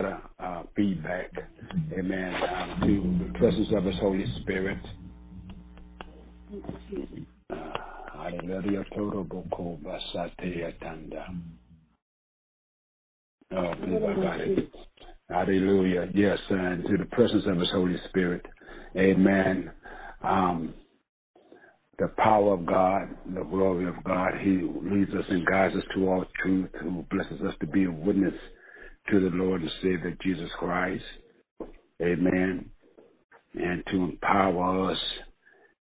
uh, feedback. Amen. Um, to the presence of His Holy Spirit. Uh, Hallelujah. Oh, I believe I got it. Hallelujah. Yes, and to the presence of His Holy Spirit. Amen. Um, the power of God, the glory of God, He leads us and guides us to all truth, who blesses us to be a witness to the Lord and Savior Jesus Christ. Amen. And to empower us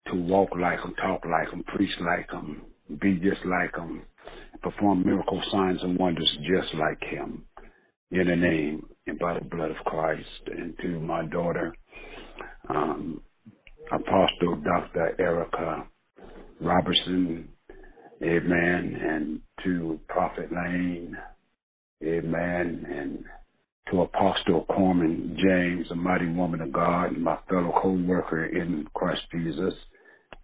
to walk like Him, talk like Him, preach like Him, be just like Him, perform miracle signs and wonders just like Him in the name and by the blood of Christ. And to my daughter, um, Apostle Dr. Erica Robertson, amen, and to Prophet Lane, amen, and to Apostle Corman James, a mighty woman of God, my fellow co-worker in Christ Jesus,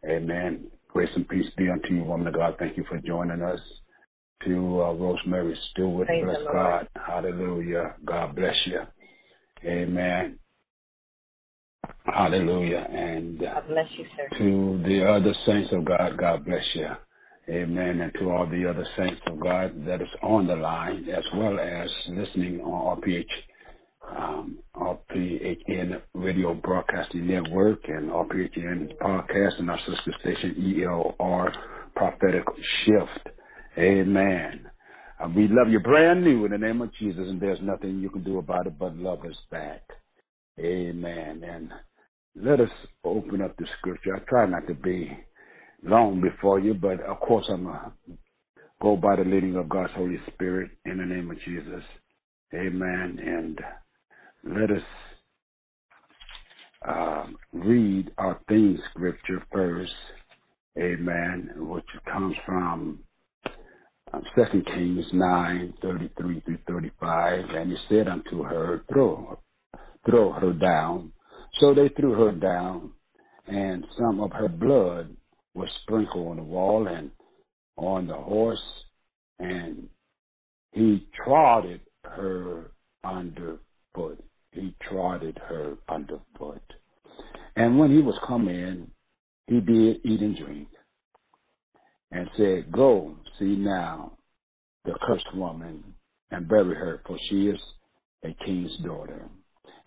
amen. Grace and peace be unto you, woman of God. Thank you for joining us to uh, Rosemary Stewart. Praise bless. God. Hallelujah. God bless you. Amen. Hallelujah. And uh, God bless you, sir. to the other saints of God, God bless you. Amen. And to all the other saints of God that is on the line, as well as listening on RPH, um, RPHN Radio Broadcasting Network and RPHN Podcast and our sister station ELR Prophetic Shift. Amen. Uh, we love you brand new in the name of Jesus, and there's nothing you can do about it but love us back. Amen. And let us open up the scripture. I try not to be long before you, but of course I'm going to go by the leading of God's Holy Spirit in the name of Jesus. Amen. And let us uh, read our theme scripture first. Amen. Which comes from um, 2 Kings 9, 33 through 35. And he said unto her, throw, throw her down. So they threw her down, and some of her blood was sprinkled on the wall and on the horse, and he trotted her underfoot. He trotted her underfoot. And when he was come in, he did eat and drink, and said, Go, see now the cursed woman, and bury her, for she is a king's daughter.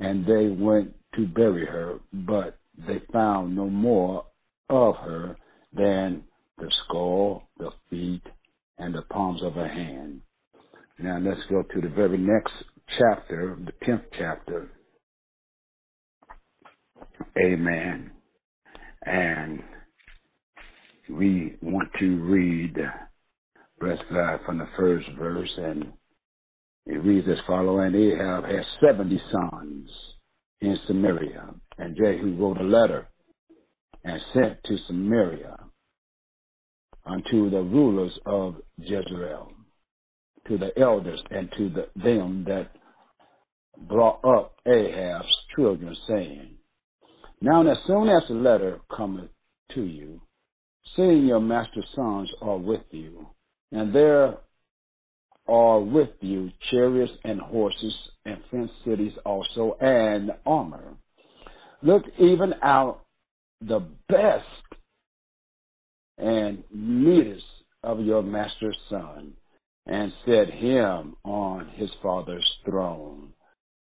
And they went to bury her, but they found no more of her than the skull, the feet, and the palms of her hand. Now let's go to the very next chapter, the tenth chapter. Amen. And we want to read, bless God, from the first verse, and it reads as follows, and Ahab had seventy sons in Samaria, and Jehu wrote a letter and sent to Samaria unto the rulers of Jezreel, to the elders and to the, them that brought up Ahab's children, saying, Now as soon as the letter cometh to you, seeing your master's sons are with you, and there are with you chariots and horses and fenced cities also, and armor. Look even out the best and meanest of your master's son, and set him on his father's throne,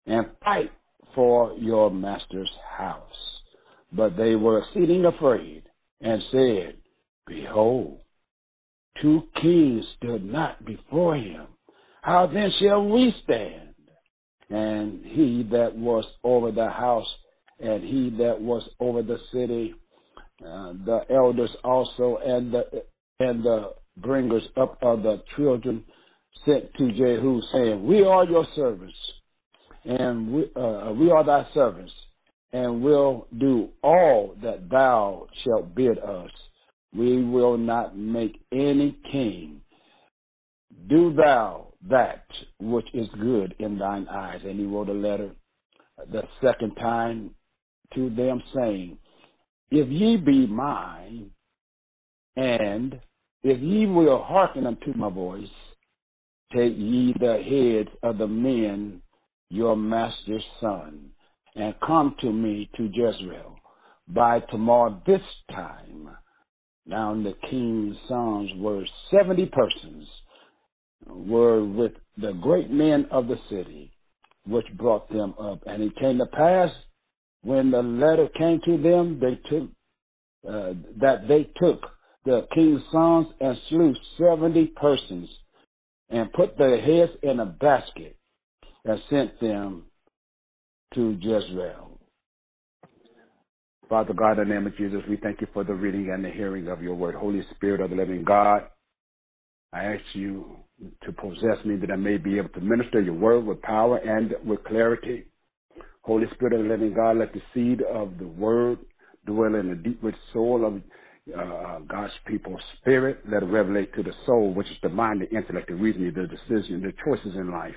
and fight for your master's house. But they were exceeding afraid, and said, Behold, two kings stood not before him. How then shall we stand? And he that was over the house, and he that was over the city, uh, the elders also, and the and the bringers up of the children, sent to Jehu, saying, We are your servants, and we, uh, we are thy servants, and will do all that thou shalt bid us. We will not make any king. Do thou that which is good in thine eyes. And he wrote a letter the second time to them, saying, If ye be mine, and if ye will hearken unto my voice, take ye the heads of the men your master's son, and come to me to Jezreel by tomorrow this time. Now the king's sons were seventy persons, were with the great men of the city, which brought them up. And it came to pass when the letter came to them, they took uh, that they took the king's sons and slew seventy persons, and put their heads in a basket, and sent them to Jezreel. Father God, in the name of Jesus, we thank you for the reading and the hearing of your word. Holy Spirit of the living God, I ask you to possess me that I may be able to minister your word with power and with clarity. Holy Spirit of the living God, let the seed of the word dwell in the deep rich soul of uh, God's people's spirit. Let it revelate to the soul, which is the mind, the intellect, the reasoning, the decision, the choices in life,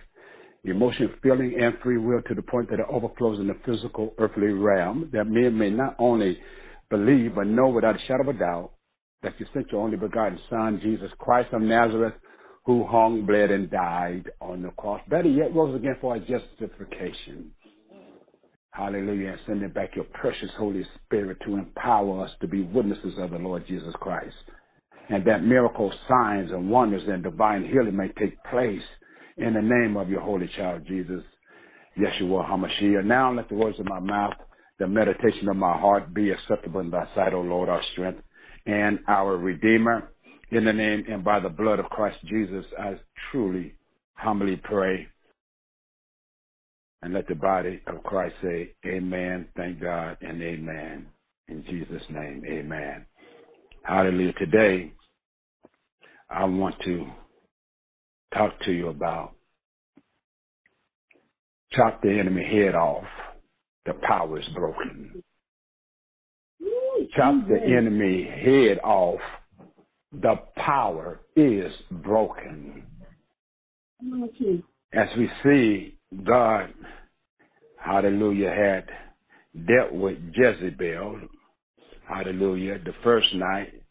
emotion, feeling, and free will to the point that it overflows in the physical, earthly realm, that men may not only believe, but know without a shadow of a doubt that you sent your only begotten Son, Jesus Christ of Nazareth, who hung, bled, and died on the cross. Better yet, rose again for our justification. Hallelujah. And sending back your precious Holy Spirit to empower us to be witnesses of the Lord Jesus Christ. And that miracles, signs, and wonders and divine healing may take place in the name of your holy child, Jesus, Yeshua HaMashiach. Now let the words of my mouth, the meditation of my heart be acceptable in thy sight, O Lord, our strength and our Redeemer. In the name and by the blood of Christ Jesus, I truly, humbly pray. And let the body of Christ say, Amen, thank God, and Amen. In Jesus' name, Amen. Hallelujah. Today, I want to talk to you about chop the enemy head off. The power is broken. Chop the enemy head off. The power is broken. As we see, God, hallelujah, had dealt with Jezebel, hallelujah, the first night.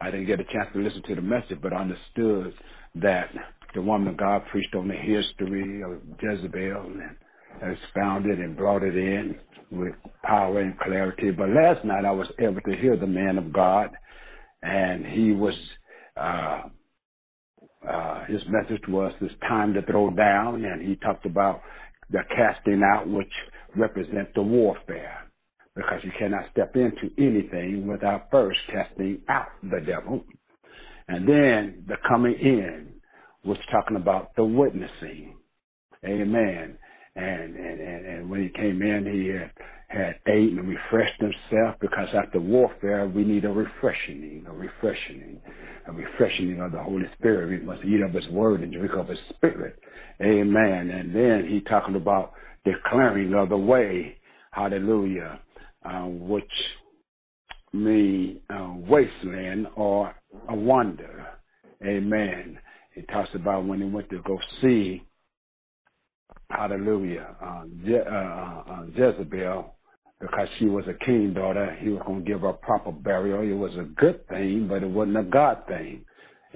I didn't get a chance to listen to the message, but I understood that the woman of God preached on the history of Jezebel and expounded and brought it in with power and clarity. But last night I was able to hear the man of God, and he was, uh, uh, his message was it's time to throw down, and he talked about the casting out, which represents the warfare. Because you cannot step into anything without first casting out the devil. And then the coming in, was talking about the witnessing. Amen. And, and, and, and when he came in, he had, had ate and refreshed himself because after warfare, we need a refreshing, a refreshing, a refreshing of the Holy Spirit. We must eat of his word and drink of his spirit. Amen. And then he talking about declaring of the way, hallelujah, uh, which mean uh, wasteland or a wonder. Amen. He talks about when he went to go see, hallelujah, uh, Je- uh, uh, uh, Jezebel, because she was a king daughter, he was going to give her proper burial. It was a good thing, but it wasn't a God thing.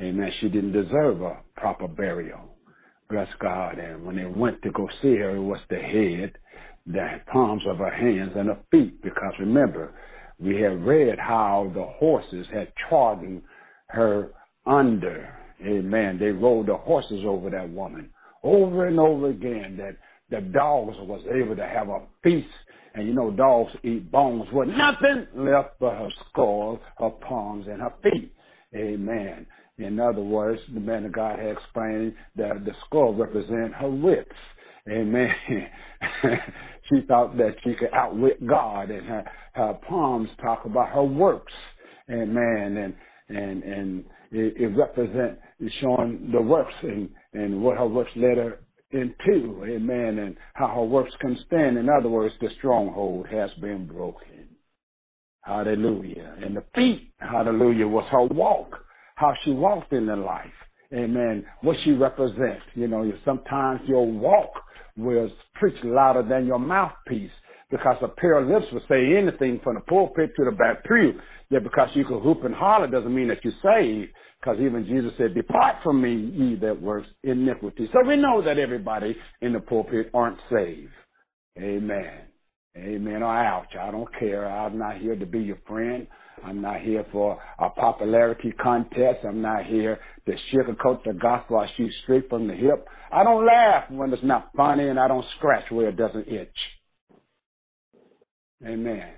Amen. She didn't deserve a proper burial. Bless God. And when they went to go see her, it was the head, the palms of her hands, and her feet. Because remember, we have read how the horses had trodden her under. Amen. They rode the horses over that woman over and over again. That the dogs was able to have a feast. And you know, dogs eat bones with nothing left but her skull, her palms, and her feet. Amen. In other words, the man of God had explained that the skull represent her wits. Amen. she thought that she could outwit God, and her, her palms talk about her works. Amen. And and and it, it represents showing the works and and what her works led her into. Amen. And how her works can stand. In other words, the stronghold has been broken. Hallelujah. And the feet, hallelujah, was her walk, how she walked in the life. Amen. What she represents. You know, sometimes your walk will preach louder than your mouthpiece because a pair of lips will say anything from the pulpit to the back pew. Yeah, because you can hoop and holler doesn't mean that you're saved. Because even Jesus said, depart from me, ye that works iniquity. So we know that everybody in the pulpit aren't saved. Amen. Amen. Or ouch. I don't care. I'm not here to be your friend. I'm not here for a popularity contest. I'm not here to sugarcoat the gospel. I shoot straight from the hip. I don't laugh when it's not funny and I don't scratch where it doesn't itch. Amen.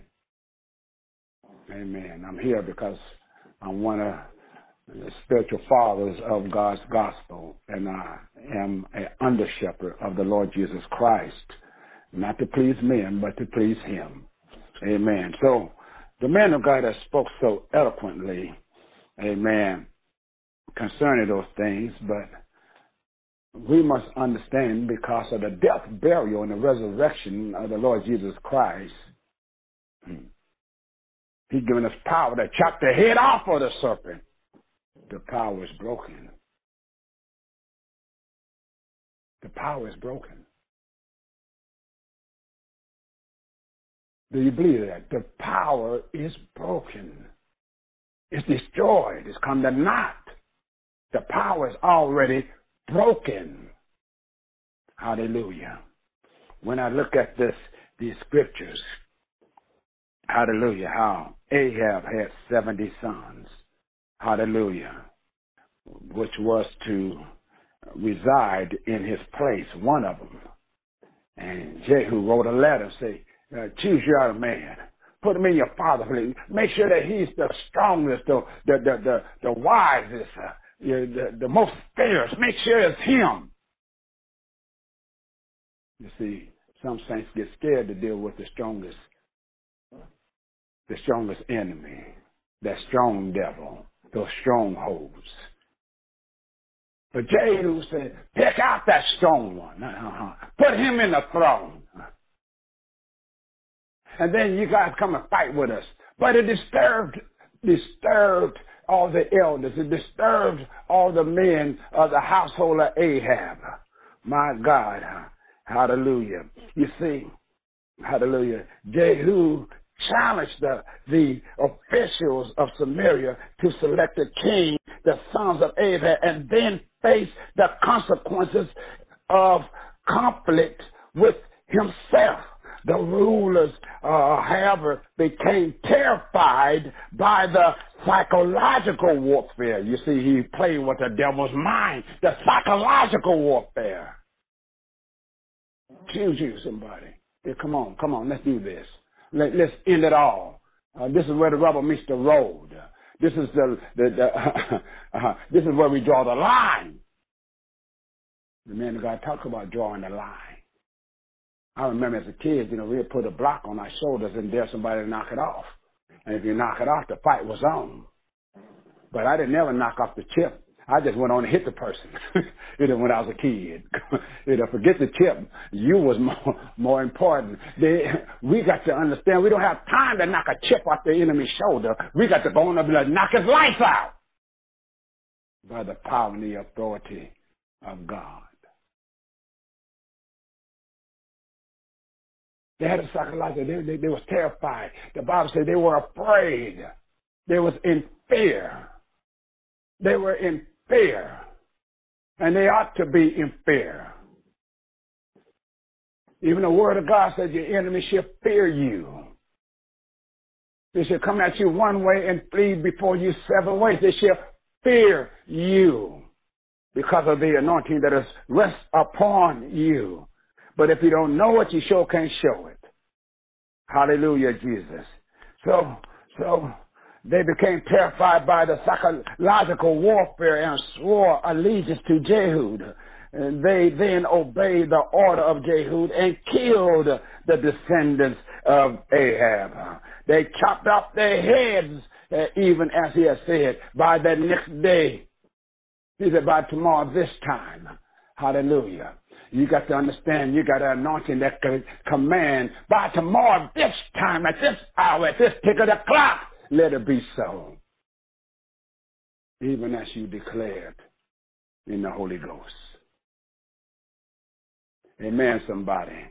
Amen. I'm here because one of the spiritual fathers of God's gospel and I am an under shepherd of the Lord Jesus Christ. Not to please men, but to please him. Amen. So the man of God that spoke so eloquently, amen, concerning those things, but we must understand because of the death, burial, and the resurrection of the Lord Jesus Christ, hmm, He's given us power to chop the head off of the serpent. The power is broken. The power is broken. Do you believe that? The power is broken. It's destroyed. It's come to naught. The power is already broken. Hallelujah. When I look at this, these scriptures, hallelujah, how Ahab had 70 sons, hallelujah, which was to reside in his place, one of them. And Jehu wrote a letter saying, uh, choose your man. Put him in your father place. Make sure that he's the strongest, the the the the, the wisest, uh, the, the most fierce. Make sure it's him. You see, some saints get scared to deal with the strongest, the strongest enemy, that strong devil, those strongholds. But Jehu said, pick out that strong one. Uh-huh. Put him in the throne and then you guys come and fight with us. But it disturbed, disturbed all the elders. It disturbed all the men of the household of Ahab. My God. Hallelujah. You see, hallelujah. Jehu challenged the, the officials of Samaria to select a king, the sons of Ahab, and then face the consequences of conflict with himself the rulers, uh, however, became terrified by the psychological warfare. You see, he played with the devil's mind, the psychological warfare. Choose you, somebody. Yeah, come on, come on, let's do this. Let, us end it all. Uh, this is where the rubber meets the road. This is the, the, the uh, this is where we draw the line. The man of God talks about drawing the line. I remember as a kid, you know, we'd put a block on our shoulders and dare somebody to knock it off. And if you knock it off, the fight was on. But I didn't ever knock off the chip. I just went on and hit the person. you know, when I was a kid. you know, forget the chip. You was more more important. They, we got to understand we don't have time to knock a chip off the enemy's shoulder. We got to go on and knock his life out by the power and the authority of God. They had a psychological, they, they, they was terrified. The Bible said they were afraid. They was in fear. They were in fear. And they ought to be in fear. Even the word of God says your enemy shall fear you. They shall come at you one way and flee before you seven ways. They shall fear you because of the anointing that is rest upon you. But if you don't know it, you sure can't show it. Hallelujah, Jesus. So, so they became terrified by the psychological warfare and swore allegiance to Jehud. And they then obeyed the order of Jehud and killed the descendants of Ahab. They chopped off their heads, uh, even as he had said, by the next day. He said, by tomorrow this time. Hallelujah. You got to understand, you got an anointing that can command by tomorrow, this time, at this hour, at this tick of the clock, let it be so. Even as you declared in the Holy Ghost. Amen, somebody.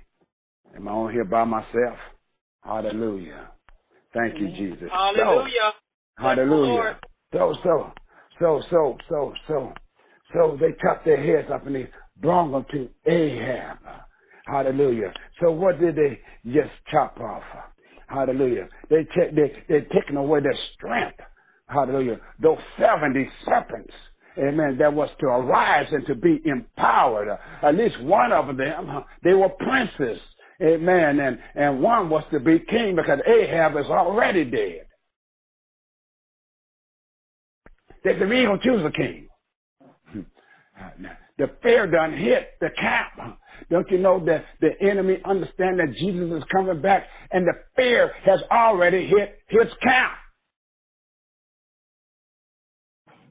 Am I on here by myself? Hallelujah. Thank you, Jesus. Hallelujah. So, hallelujah. So, so, so, so, so, so, so they cut their heads up and they brought them to Ahab. Hallelujah. So what did they just chop off? Hallelujah. They take, they, they're taking away their strength. Hallelujah. Those 70 serpents amen, that was to arise and to be empowered. Uh, at least one of them, they were princes, amen, and, and one was to be king because Ahab is already dead. They said, we ain't gonna choose a king. Hmm. The fear done hit the camp. Don't you know that the enemy understand that Jesus is coming back and the fear has already hit his camp?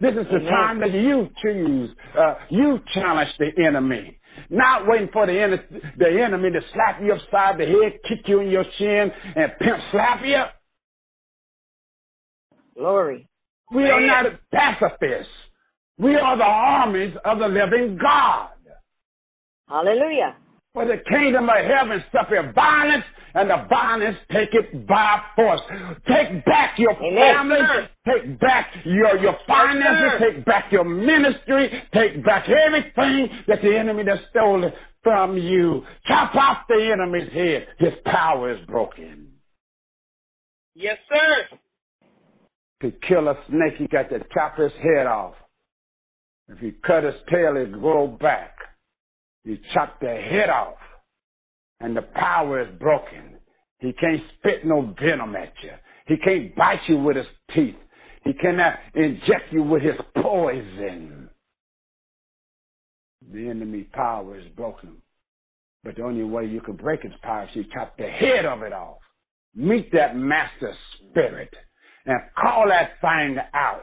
This is the time that you choose, uh, you challenge the enemy. Not waiting for the, en- the enemy to slap you upside the head, kick you in your chin, and pimp slap you. Glory. We are not pacifists. We are the armies of the living God. Hallelujah. For the kingdom of heaven suffer violence, and the violence take it by force. Take back your Amen. family, take back your, your finances, take back your ministry, take back everything that the enemy has stolen from you. Chop off the enemy's head. His power is broken. Yes, sir. To kill a snake, you got to chop his head off. If you cut his tail, it grow back. You chop the head off, and the power is broken. He can't spit no venom at you. He can't bite you with his teeth. He cannot inject you with his poison. The enemy power is broken. But the only way you can break his power is you chop the head of it off. Meet that master spirit and call that thing out.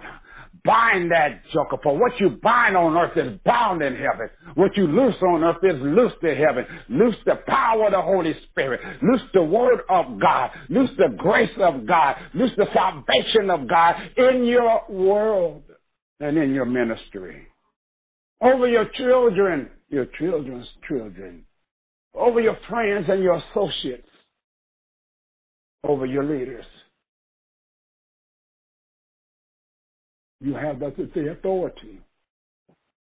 Bind that joker. For what you bind on earth is bound in heaven. What you loose on earth is loosed in heaven. Loose the power of the Holy Spirit. Loose the word of God. Loose the grace of God. Loose the salvation of God in your world and in your ministry. Over your children, your children's children. Over your friends and your associates. Over your leaders. You have the, authority.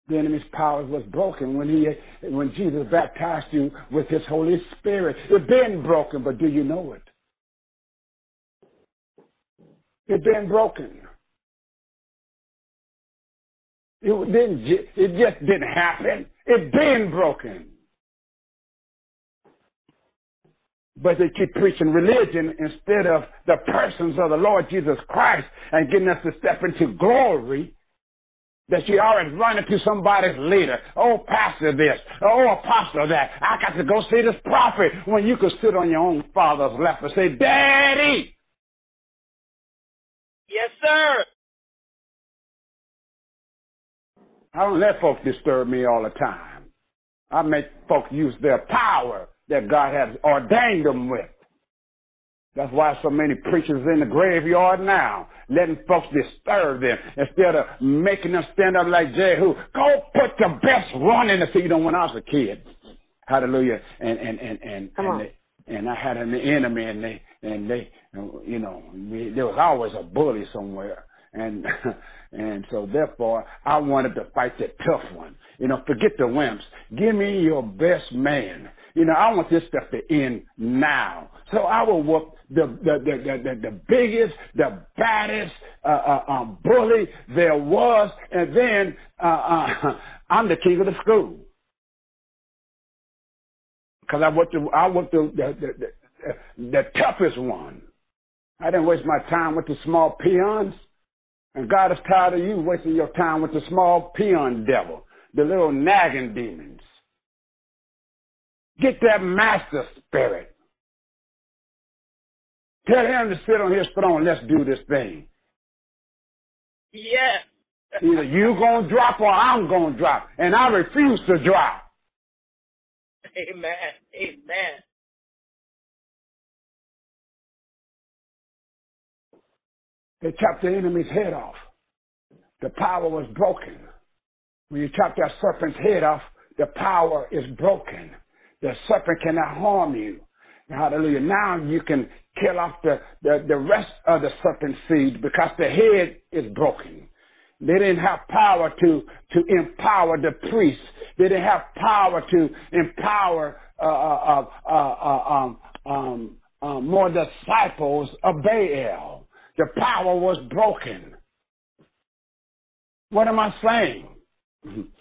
The enemy's power was broken when he, when Jesus baptized you with his Holy Spirit. It's been broken, but do you know it? It's been broken. It didn't. It just didn't happen. It's been broken. But they keep preaching religion instead of the persons of the Lord Jesus Christ and getting us to step into glory that you always run into somebody's leader. Oh, pastor this. Oh, apostle that. I got to go see this prophet when you could sit on your own father's lap and say, Daddy. Yes, sir. I don't let folks disturb me all the time. I make folks use their power that God has ordained them with. That's why so many preachers in the graveyard now, letting folks disturb them instead of making them stand up like Jehu. Go put the best run in the field. When I was a kid, hallelujah, and and and and and, they, and I had an enemy, and they and they, you know, there was always a bully somewhere, and and so therefore I wanted to fight the tough one. You know, forget the wimps. Give me your best man you know, I want this stuff to end now. So I will whoop the the the the, the, biggest, the baddest uh, uh, um, bully there was, and then uh, uh, I'm the king of the school because I went to I went to the the, the the toughest one. I didn't waste my time with the small peons. And God is tired of you wasting your time with the small peon devil, the little nagging demons. Get that master spirit. Tell him to sit on his throne. Let's do this thing. Yeah. Either you gonna drop or I'm gonna drop, and I refuse to drop. Amen. Amen. They chopped the enemy's head off. The power was broken. When you chop that serpent's head off, the power is broken. The serpent cannot harm you. Hallelujah. Now you can kill off the, the, the rest of the serpent seed because the head is broken. They didn't have power to, to empower the priests. They didn't have power to empower uh, uh, uh, uh um, um, um, more disciples of Baal. The power was broken. What am I saying?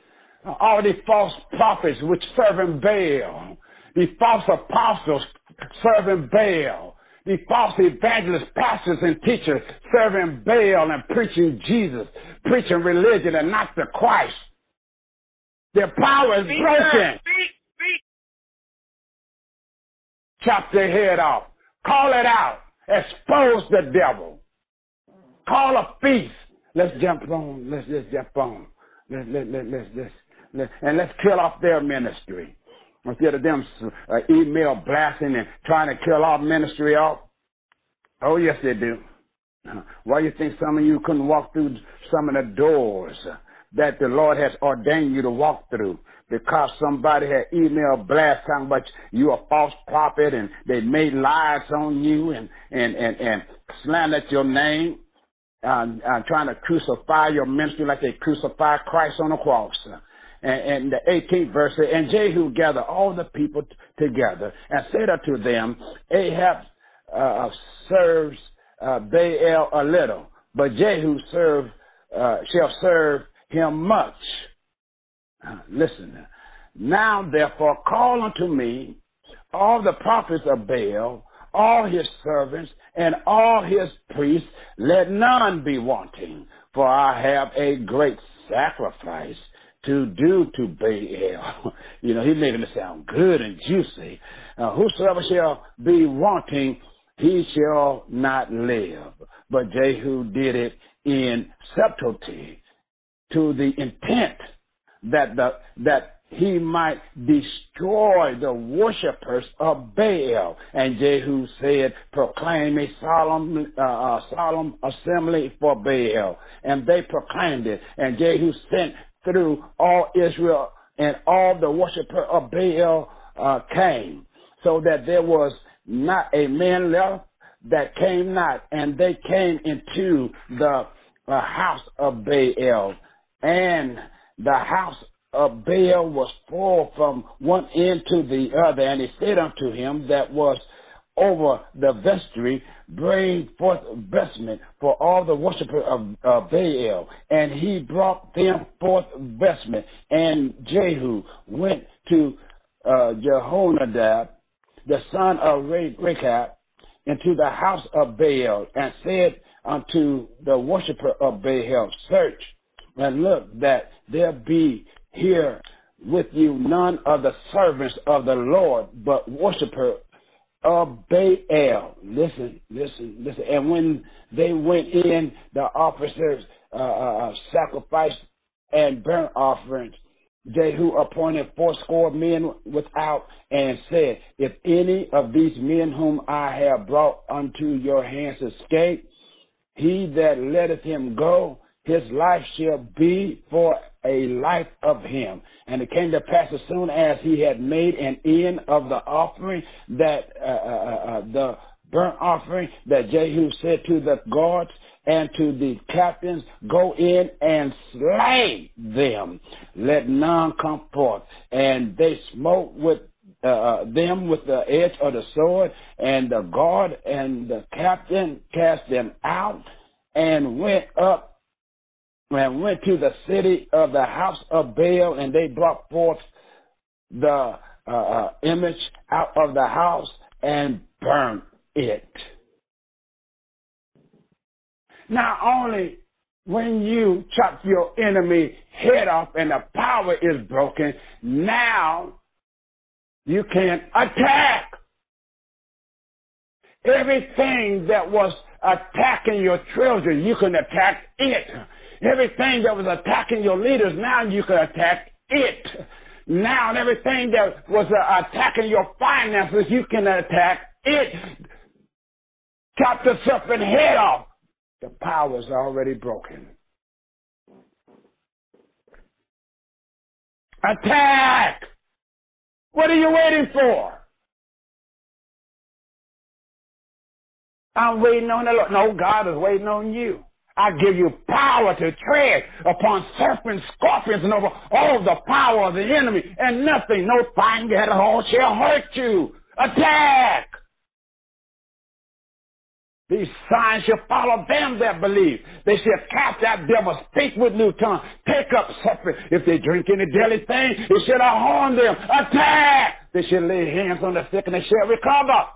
All these false prophets which serving Baal, these false apostles serving Baal, the false evangelists, pastors, and teachers serving Baal and preaching Jesus, preaching religion and not the Christ. Their power is Speak, broken. Speak, speak. Chop their head off. Call it out. Expose the devil. Call a feast. Let's jump on. Let's just jump on. Let, let, let, let's just, and let's kill off their ministry. Instead of them uh, email blasting and trying to kill our ministry off. Oh, yes, they do. Why do you think some of you couldn't walk through some of the doors that the Lord has ordained you to walk through? Because somebody had email blast talking about you a false prophet and they made lies on you and, and, and, and slandered your name, uh, uh, trying to crucify your ministry like they crucified Christ on the cross and, and the 18th verse, and Jehu gathered all the people t- together and said unto them, Ahab uh, serves uh, Baal a little, but Jehu serve, uh, shall serve him much. Uh, listen, now therefore call unto me all the prophets of Baal, all his servants, and all his priests, let none be wanting, for I have a great sacrifice to do to Baal. You know, he's making it sound good and juicy. Uh, whosoever shall be wanting, he shall not live. But Jehu did it in subtlety to the intent that the, that he might destroy the worshippers of Baal. And Jehu said, proclaim a solemn, uh, solemn assembly for Baal. And they proclaimed it. And Jehu sent through all Israel and all the worshippers of Baal uh, came. So that there was not a man left that came not. And they came into the uh, house of Baal. And the house of Baal was full from one end to the other, and he said unto him that was over the vestry, bring forth vestment for all the worshippers of Baal. And he brought them forth vestment. And Jehu went to uh, Jehonadab, the son of Rechab, into the house of Baal, and said unto the worshiper of Baal, Search and look that there be here with you none of the servants of the Lord, but worshiper of Baal. Listen, listen, listen. And when they went in, the officers uh, uh, uh sacrificed and burnt offerings. Jehu appointed fourscore men without and said, If any of these men whom I have brought unto your hands escape, he that letteth him go, his life shall be for a life of him. And it came to pass as soon as he had made an end of the offering that uh, uh, uh, uh, the burnt offering that Jehu said to the guards and to the captains, go in and slay them. Let none come forth. And they smote with uh, uh them with the edge of the sword, and the guard and the captain cast them out and went up and went to the city of the house of Baal, and they brought forth the uh, uh, image out of the house and burned it. Not only when you chop your enemy head off and the power is broken, now you can attack. Everything that was attacking your children, you can attack it. Everything that was attacking your leaders, now you can attack it. Now, everything that was uh, attacking your finances, you can attack it. Chop the serpent head off. The power is already broken. Attack! What are you waiting for? I'm waiting on the Lord. No, God is waiting on you. I give you power to tread upon serpents, scorpions, and over all the power of the enemy, and nothing, no fine at all shall hurt you. Attack! These signs shall follow them that believe. They shall cast out devils, speak with new tongues, take up serpents. If they drink any deadly thing, it shall harm them. Attack! They shall lay hands on the sick and they shall recover.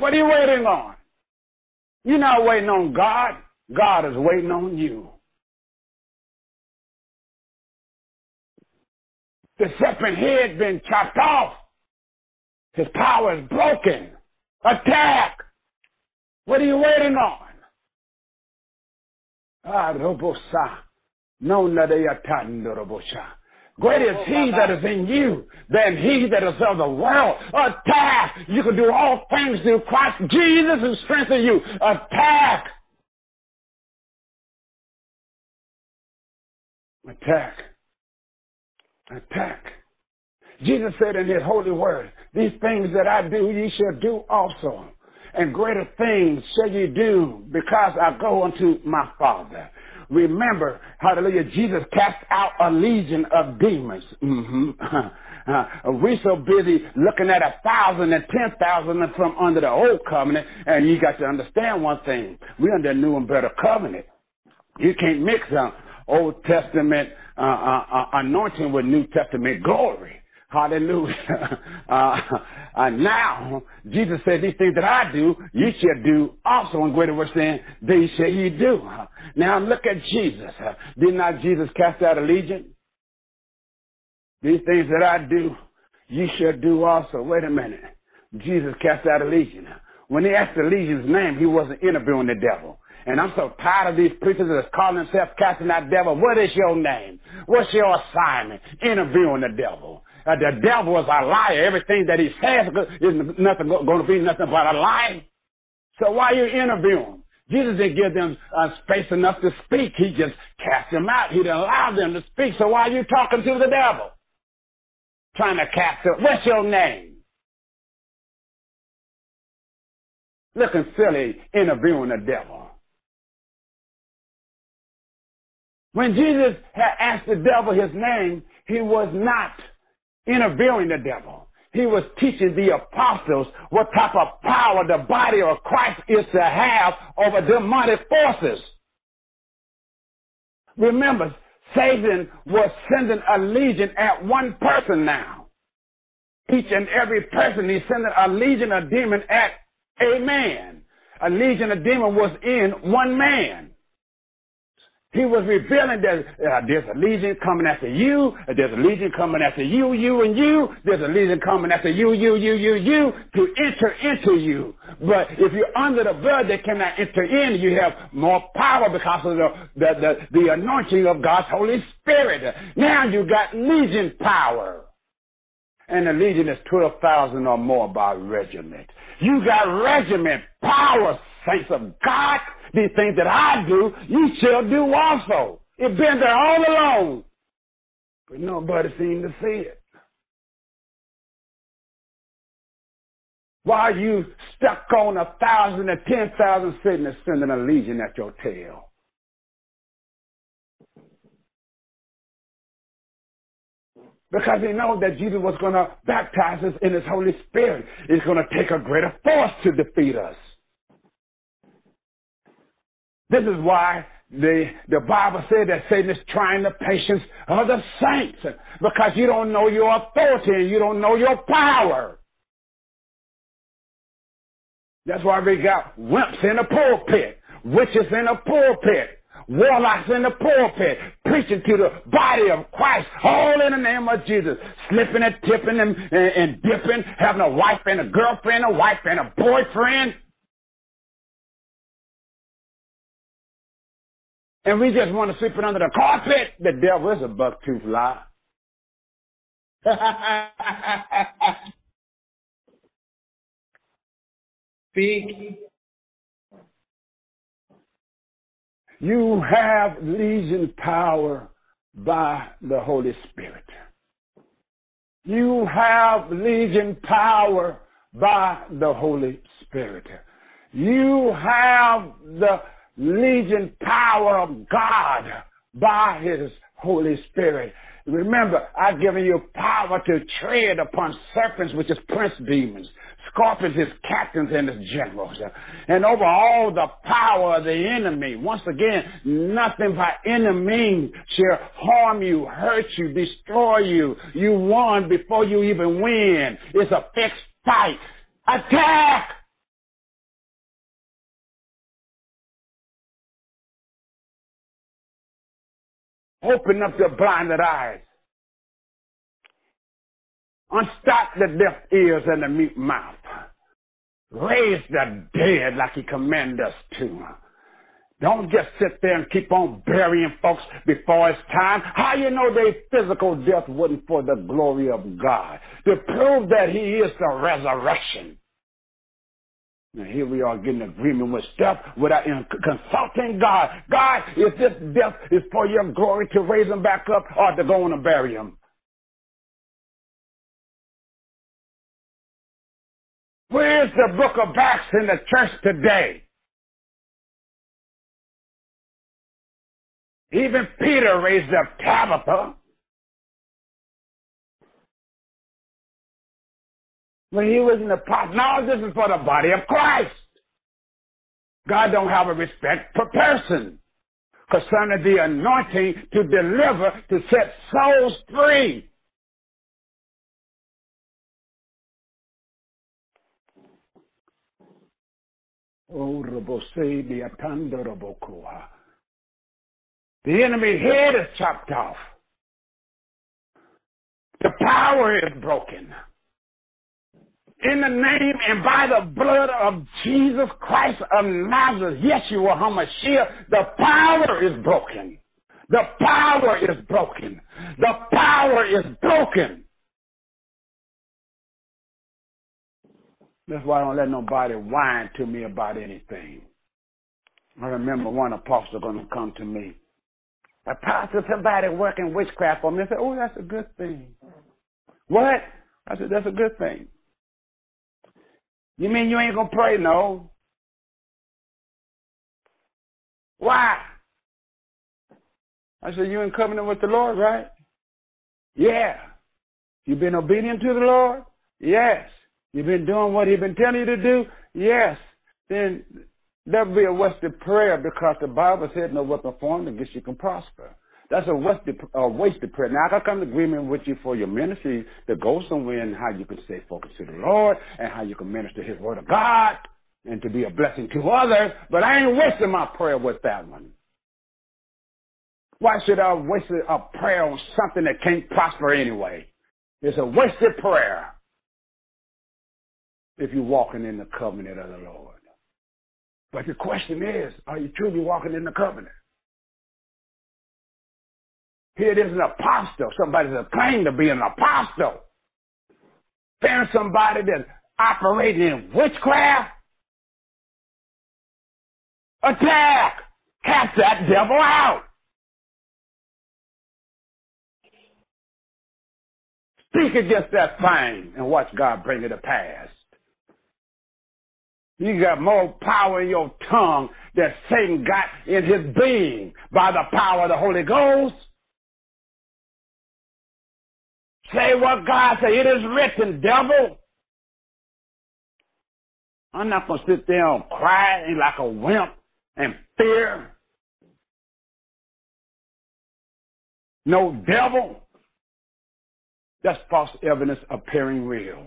What are you waiting on? You're not waiting on God. God is waiting on you. The serpent head been chopped off. His power is broken. Attack! What are you waiting on? Ah, robosa. No, Great is he that is in you than he that is of the world. Attack! You can do all things through Christ Jesus who strengthens you. Attack! Attack. Attack. Jesus said in his holy word, these things that I do, ye shall do also. And greater things shall ye do because I go unto my Father. Remember, hallelujah, Jesus cast out a legion of demons. Mm-hmm. Uh, we're so busy looking at a thousand and ten thousand from under the old covenant, and you got to understand one thing. We're under a new and better covenant. You can't mix uh, Old Testament uh, uh, uh anointing with New Testament glory. Hallelujah. Uh, now, Jesus said, these things that I do, you shall do also in greater works than they shall you do. Now look at Jesus. Did not Jesus cast out a legion? These things that I do, you shall do also. Wait a minute. Jesus cast out a legion. When he asked the legion's name, he wasn't interviewing the devil. And I'm so tired of these preachers that call themselves casting out devil. What is your name? What's your assignment? Interviewing the devil. The devil is a liar. Everything that he says is nothing going to be nothing but a lie. So why you interviewing? Him Jesus didn't give them uh, space enough to speak. He just cast them out. He didn't allow them to speak. So why are you talking to the devil? Trying to cast him. What's your name? Looking silly interviewing the devil. When Jesus had asked the devil his name, he was not interviewing the devil. He was teaching the apostles what type of power the body of Christ is to have over demonic forces. Remember, Satan was sending a legion at one person now. Each and every person he's sending a legion of demon at a man. A legion of demon was in one man. He was revealing that uh, there's a legion coming after you, there's a legion coming after you, you, and you, there's a legion coming after you, you, you, you, you, to enter into you. But if you're under the blood, they cannot enter in. You have more power because of the, the, the, the anointing of God's Holy Spirit. Now you got legion power. And the legion is 12,000 or more by regiment. You got regiment power, saints of God. These things that I do, you shall do also. It's been there all along. But nobody seemed to see it. Why are you stuck on a thousand or ten thousand sitting and sending a legion at your tail? Because he knows that Jesus was going to baptize us in his Holy Spirit. It's going to take a greater force to defeat us. This is why the, the Bible said that Satan is trying the patience of the saints because you don't know your authority and you don't know your power. That's why we got wimps in the pulpit, witches in the pulpit, warlocks in the pulpit, preaching to the body of Christ, all in the name of Jesus, slipping and tipping and, and, and dipping, having a wife and a girlfriend, a wife and a boyfriend. And we just want to sweep it under the carpet, the devil is a buck-toothed lie. Speak. You have legion power by the Holy Spirit. You have legion power by the Holy Spirit. You have the legion power of God by His Holy Spirit. Remember, I've given you power to tread upon serpents, which is prince demons, scorpions, his captains and his generals, and over all the power of the enemy. Once again, nothing by any means shall harm you, hurt you, destroy you. You won before you even win. It's a fixed fight. Attack! Open up your blinded eyes. Unstop the deaf ears and the mute mouth. Raise the dead like he commanded us to. Don't just sit there and keep on burying folks before it's time. How you know their physical death wasn't for the glory of God? To prove that he is the resurrection. Now here we are getting agreement with stuff without consulting God. God, if this death is for your glory to raise him back up or to go on and bury him? Where's the book of Acts in the church today? Even Peter raised up Tabitha. When he was in the pot. Now this is for the body of Christ. God don't have a respect for person concerning the anointing to deliver, to set souls free. Oh, the enemy's head is chopped off. The power is broken. In the name and by the blood of Jesus Christ of Nazareth, Yeshua HaMashiach, the power is broken. The power is broken. The power is broken. That's why I don't let nobody whine to me about anything. I remember one apostle going to come to me. Apostle, somebody working witchcraft for me. I said, oh, that's a good thing. What? I said, that's a good thing. You mean you ain't to pray? No. Why? I said, you in covenant with the Lord, right? Yeah. You been obedient to the Lord? Yes. You've been doing what he's been telling you to do? Yes. Then there'll be a wasted prayer because the Bible said no weapon formed against you can prosper. That's a wasted, a wasted prayer. Now I come to agreement with you for your ministry to go somewhere and how you can stay focused to the Lord and how you can minister His word of God and to be a blessing to others. But I ain't wasting my prayer with that one. Why should I waste a prayer on something that can't prosper anyway? It's a wasted prayer if you're walking in the covenant of the Lord. But the question is, are you truly walking in the covenant? Here is an apostle. somebody that claiming to be an apostle. Then somebody that's operating in witchcraft. Attack! Cast that devil out! Speak against that thing and watch God bring it to pass. You got more power in your tongue than Satan got in his being by the power of the Holy Ghost. Say what God said. It is written, devil. I'm not going to sit there and cry like a wimp and fear. No devil. That's false evidence appearing real.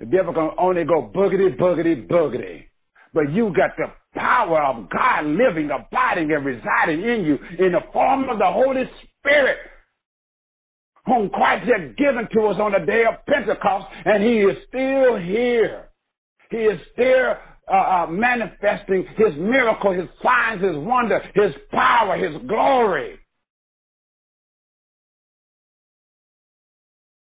The devil can only go boogity, boogity, boogity. But you got the power of God living, abiding, and residing in you in the form of the Holy Spirit, whom Christ had given to us on the day of Pentecost, and He is still here. He is still uh, uh, manifesting His miracle, His signs, His wonder, His power, His glory.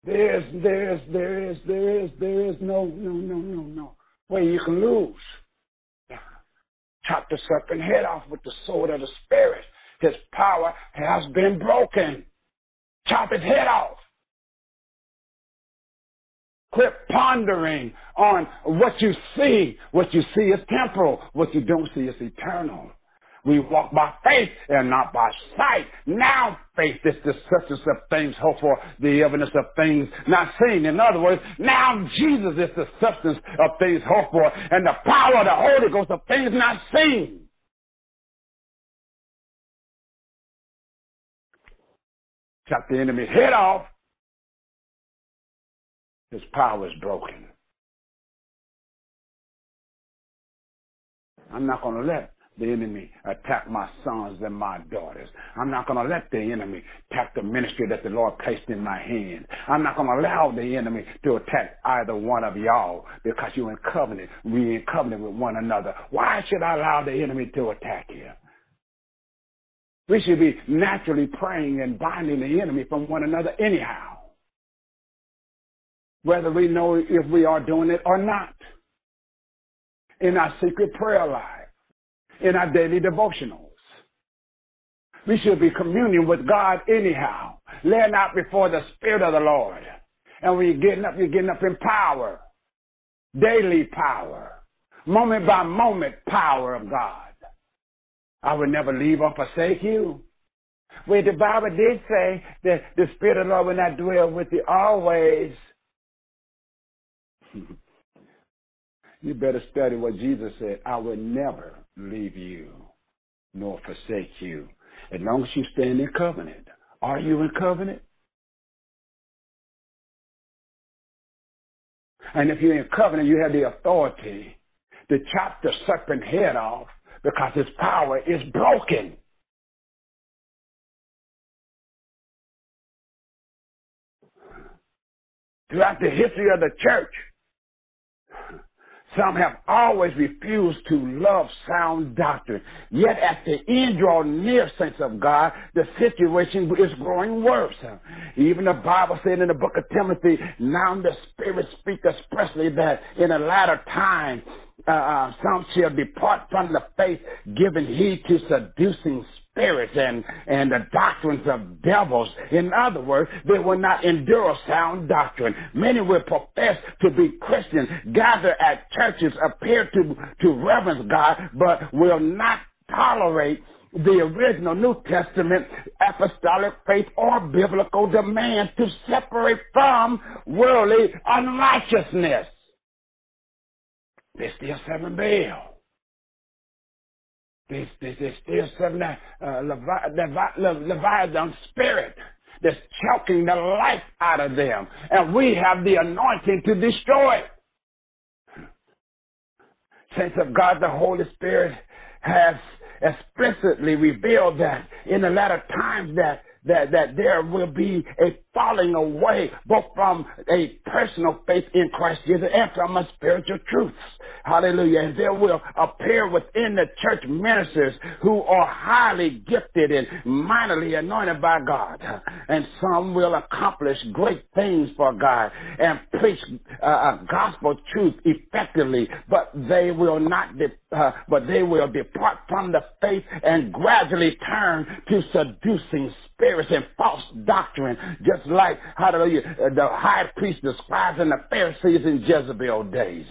There's, there's, there is, there is, there is no, no, no, no, no way you can lose. Chop the serpent head off with the sword of the Spirit. His power has been broken. Chop his head off. Quit pondering on what you see. What you see is temporal. What you don't see is eternal. We walk by faith and not by sight. Now faith is the substance of things hoped for, the evidence of things not seen. In other words, now Jesus is the substance of things hoped for and the power of the Holy Ghost of things not seen. Chop the enemy's head off. His power is broken. I'm not going to let the enemy attack my sons and my daughters. I'm not going to let the enemy attack the ministry that the Lord placed in my hand. I'm not going to allow the enemy to attack either one of y'all because you're in covenant. We're in covenant with one another. Why should I allow the enemy to attack you? We should be naturally praying and binding the enemy from one another anyhow. Whether we know if we are doing it or not. In our secret prayer life in our daily devotionals. We should be communing with God anyhow, laying out before the Spirit of the Lord. And when you're getting up, you're getting up in power, daily power, moment by moment power of God. I will never leave or forsake you. Well, the Bible did say that the Spirit of the Lord will not dwell with you always. you better study what Jesus said. I will never leave you nor forsake you. As long as you stand in covenant. Are you in covenant? And if you're in covenant, you have the authority to chop the serpent head off because his power is broken. Throughout the history of the church, some have always refused to love sound doctrine. Yet at the end draw near, saints of God, the situation is growing worse. Even the Bible said in the book of Timothy, now the Spirit speaks expressly that in a latter time, uh, uh, some shall depart from the faith, giving heed to seducing spirits and, and the doctrines of devils. In other words, they will not endure sound doctrine. Many will profess to be Christians, gather at churches, appear to, to reverence God, but will not tolerate the original New Testament apostolic faith or biblical demands to separate from worldly unrighteousness. They still serving Baal. They, they, they still serving that uh, Levi, Levi, Leviathan spirit that's choking the life out of them. And we have the anointing to destroy it. Saints of God, the Holy Spirit has explicitly revealed that in the latter times that that, that there will be a falling away both from a personal faith in Christ Jesus and from a spiritual truths. Hallelujah. And there will appear within the church ministers who are highly gifted and mightily anointed by God. And some will accomplish great things for God and preach uh, gospel truth effectively, but they will not, de- uh, but they will depart from the faith and gradually turn to seducing spirits and false doctrine, just like, hallelujah, uh, the high priest, the scribes, and the Pharisees in Jezebel days.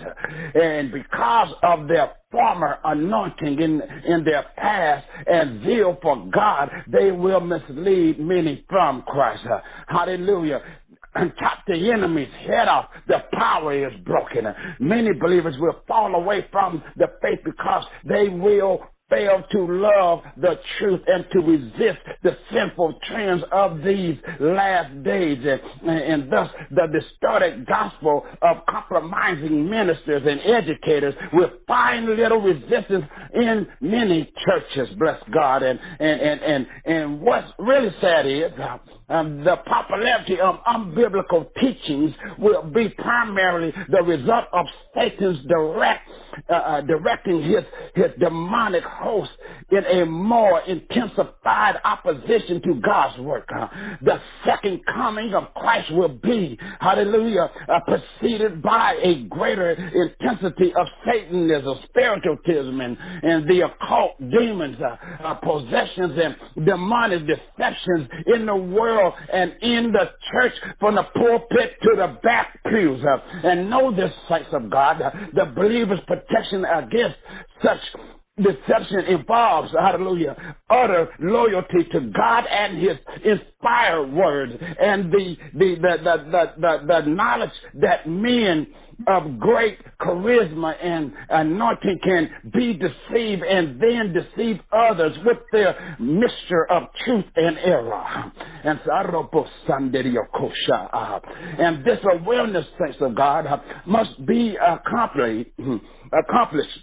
And because of their former anointing in, in their past and zeal for God, they will mislead many from Christ. Hallelujah and chop the enemy's head off, the power is broken. Many believers will fall away from the faith because they will fail to love the truth and to resist the sinful trends of these last days. And, and thus, the distorted gospel of compromising ministers and educators will find little resistance in many churches, bless God. And, and, and, and, and what's really sad is uh, um, the popularity of unbiblical teachings will be primarily the result of Satan's direct, uh, uh, directing his, his demonic host in a more intensified opposition to God's work. The second coming of Christ will be, hallelujah, uh, preceded by a greater intensity of Satanism, spiritualism, and, and the occult demons, uh, uh, possessions, and demonic deceptions in the world and in the church from the pulpit to the back pews. And know this, saints of God, the believer's protection against such deception involves, hallelujah, utter loyalty to God and His inspired word and the, the, the, the, the, the, the knowledge that men of great charisma and anointing can be deceived and then deceive others with their mixture of truth and error. And uh, and this awareness, saints of God, uh, must be accomplished, accomplished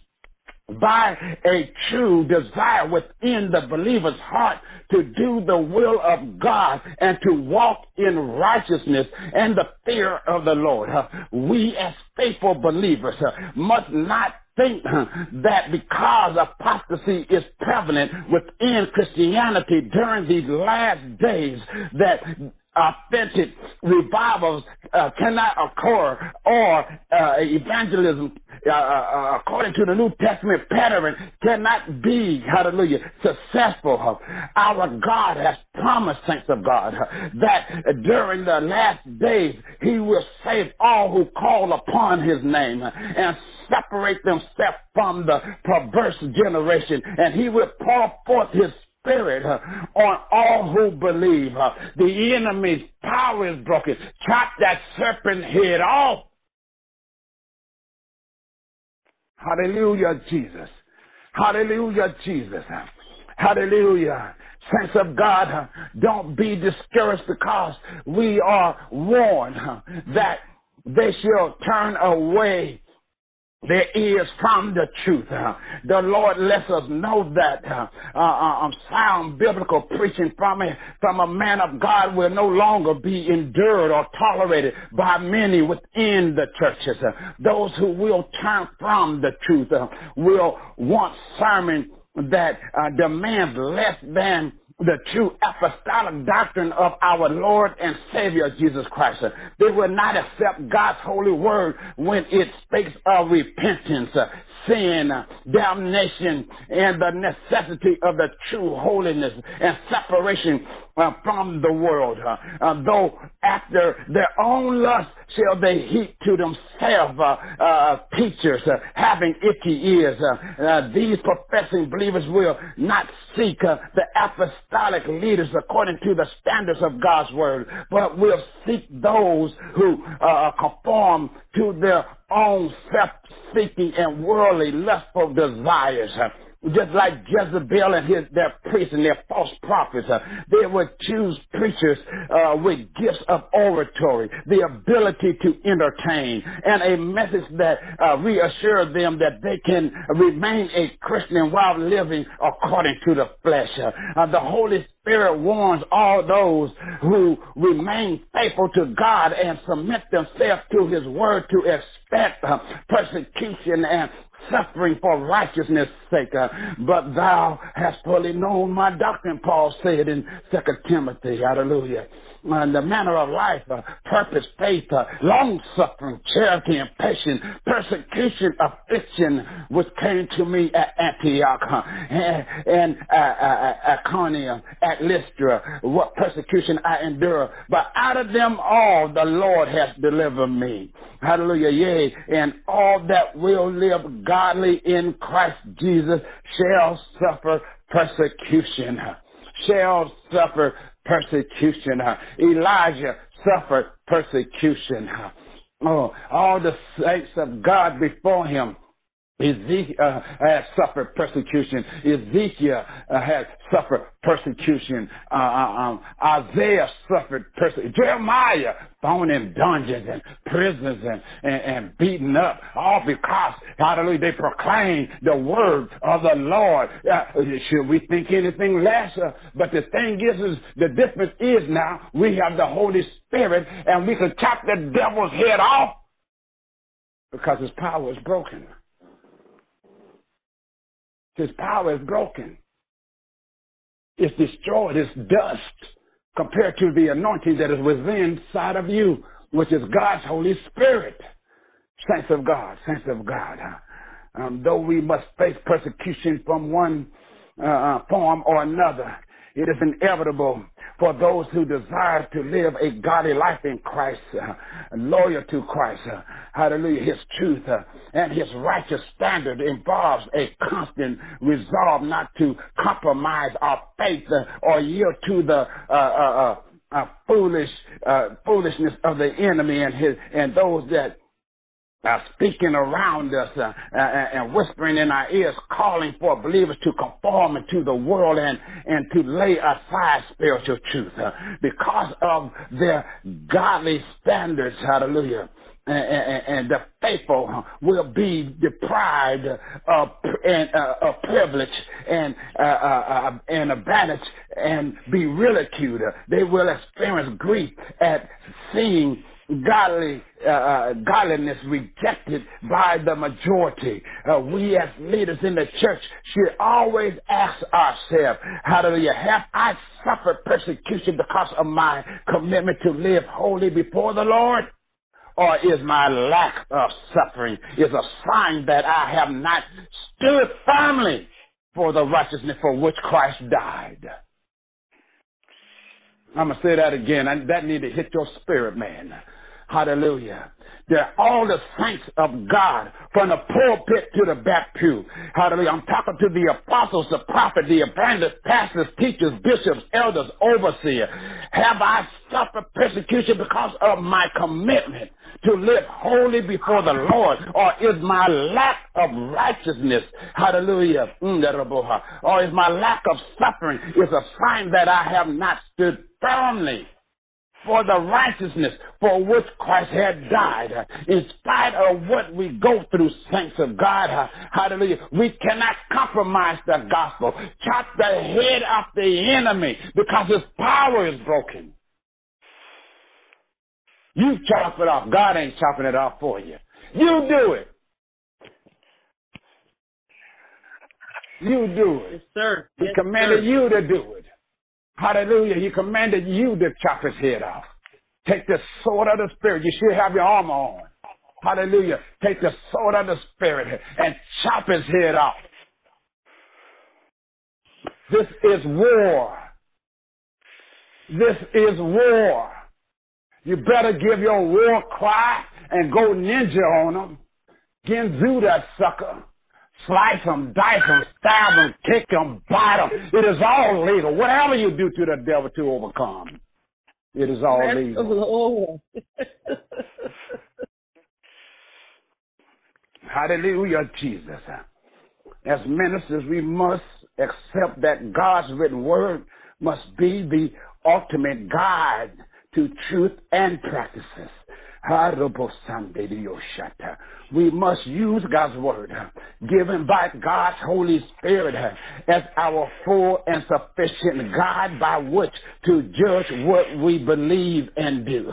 by a true desire within the believer's heart to do the will of God and to walk in righteousness and the fear of the Lord. Uh, we as faithful believers uh, must not think uh, that because apostasy is prevalent within Christianity during these last days that authentic revivals uh, cannot occur or uh, evangelism uh, uh, according to the New Testament pattern cannot be, hallelujah, successful. Our God has promised, saints of God, that during the last days he will save all who call upon his name and separate themselves from the perverse generation and he will pour forth his spirit uh, on all who believe. Uh, the enemy's power is broken. Chop that serpent head off. Hallelujah, Jesus. Hallelujah, Jesus. Hallelujah. Saints of God, don't be discouraged because we are warned that they shall turn away their ears from the truth. The Lord lets us know that uh, uh, um, sound biblical preaching from a, from a man of God will no longer be endured or tolerated by many within the churches. Those who will turn from the truth will want sermon that uh, demands less than the true apostolic doctrine of our Lord and Savior Jesus Christ. They will not accept God's holy word when it speaks of repentance, sin, damnation, and the necessity of the true holiness and separation uh, from the world. Uh, uh, though after their own lust shall they heap to themselves uh, uh, teachers uh, having itchy ears. these professing believers will not seek the apostolic leaders according to the standards of God's word, but will seek those who conform to their own self-seeking and worldly lustful desires just like Jezebel and his, their priests and their false prophets. Uh, they would choose preachers uh, with gifts of oratory, the ability to entertain, and a message that uh, them that they can remain a Christian while living according to the flesh. Uh, the Holy Spirit warns all those who remain faithful to God and submit themselves to His word to expect uh, persecution and suffering for righteousness' sake. Uh, but thou hast fully known my doctrine, Paul said in Second Timothy. Hallelujah. And the manner of life, uh, purpose, faith, uh, long suffering, charity, and patience, persecution, affliction, which came to me at Antioch uh, and uh, uh, Iconium, at Lystra, what persecution I endure. But out of them all, the Lord has delivered me. Hallelujah. Yea, and all that will live godly in Christ Jesus shall suffer persecution. Shall suffer persecution. Elijah suffered persecution. Oh, all the saints of God before him Ezekiel uh, has suffered persecution. Ezekiel uh, has suffered persecution. Uh, uh, um, Isaiah suffered persecution. Jeremiah thrown in dungeons and prisons and, and, and beaten up, all because, hallelujah, they proclaim the word of the Lord. Should we think anything less? But the thing is, is, the difference is now we have the Holy Spirit and we can chop the devil's head off because his power is broken. His power is broken. It's destroyed. It's dust compared to the anointing that is within inside of you, which is God's Holy Spirit. Saints of God, saints of God. Um, though we must face persecution from one uh, uh, form or another, it is inevitable for those who desire to live a godly life in Christ, uh, loyal to Christ. Uh, hallelujah. His truth uh, and his righteous standard involves a constant resolve not to compromise our faith uh, or yield to the uh, uh, uh, foolish foolishness of the enemy and his and those that uh, speaking around us uh, uh, and whispering in our ears, calling for believers to conform to the world and, and to lay aside spiritual truth uh, because of their godly standards. Hallelujah. And, and, and the faithful will be deprived of, and, uh, of privilege and uh, uh, and advantage and be ridiculed. They will experience grief at seeing godly uh, uh, godliness rejected by the majority. Uh, we as leaders in the church should always ask ourselves, hallelujah, have I suffered persecution because of my commitment to live holy before the Lord? Or is my lack of suffering is a sign that I have not stood firmly for the righteousness for which Christ died? I'm to say that again. I, that need to hit your spirit, man. Hallelujah. They're all the saints of God from the pulpit to the back pew. Hallelujah. I'm talking to the apostles, the prophets, the evangelists, pastors, teachers, bishops, elders, overseers. Have I suffered persecution because of my commitment to live holy before the Lord? Or is my lack of righteousness, hallelujah, mm, or is my lack of suffering is a sign that I have not stood firmly for the righteousness for which Christ had died. In spite of what we go through, saints of God, hallelujah, we cannot compromise the gospel, chop the head off the enemy because his power is broken. You chop it off. God ain't chopping it off for you. You do it. You do it. Yes, sir. He yes, commanded sir. you to do it. Hallelujah. He commanded you to chop his head off. Take the sword of the Spirit. You should have your armor on. Hallelujah. Take the sword of the Spirit and chop his head off. This is war. This is war. You better give your war cry and go ninja on them. Ginsu that sucker. Slice them, dice them, stab them, kick them, bite them. It is all legal. Whatever you do to the devil to overcome, it is all That's legal. Hallelujah, Jesus. As ministers, we must accept that God's written word must be the ultimate guide to truth and practices. We must use God's word, given by God's Holy Spirit, as our full and sufficient guide by which to judge what we believe and do.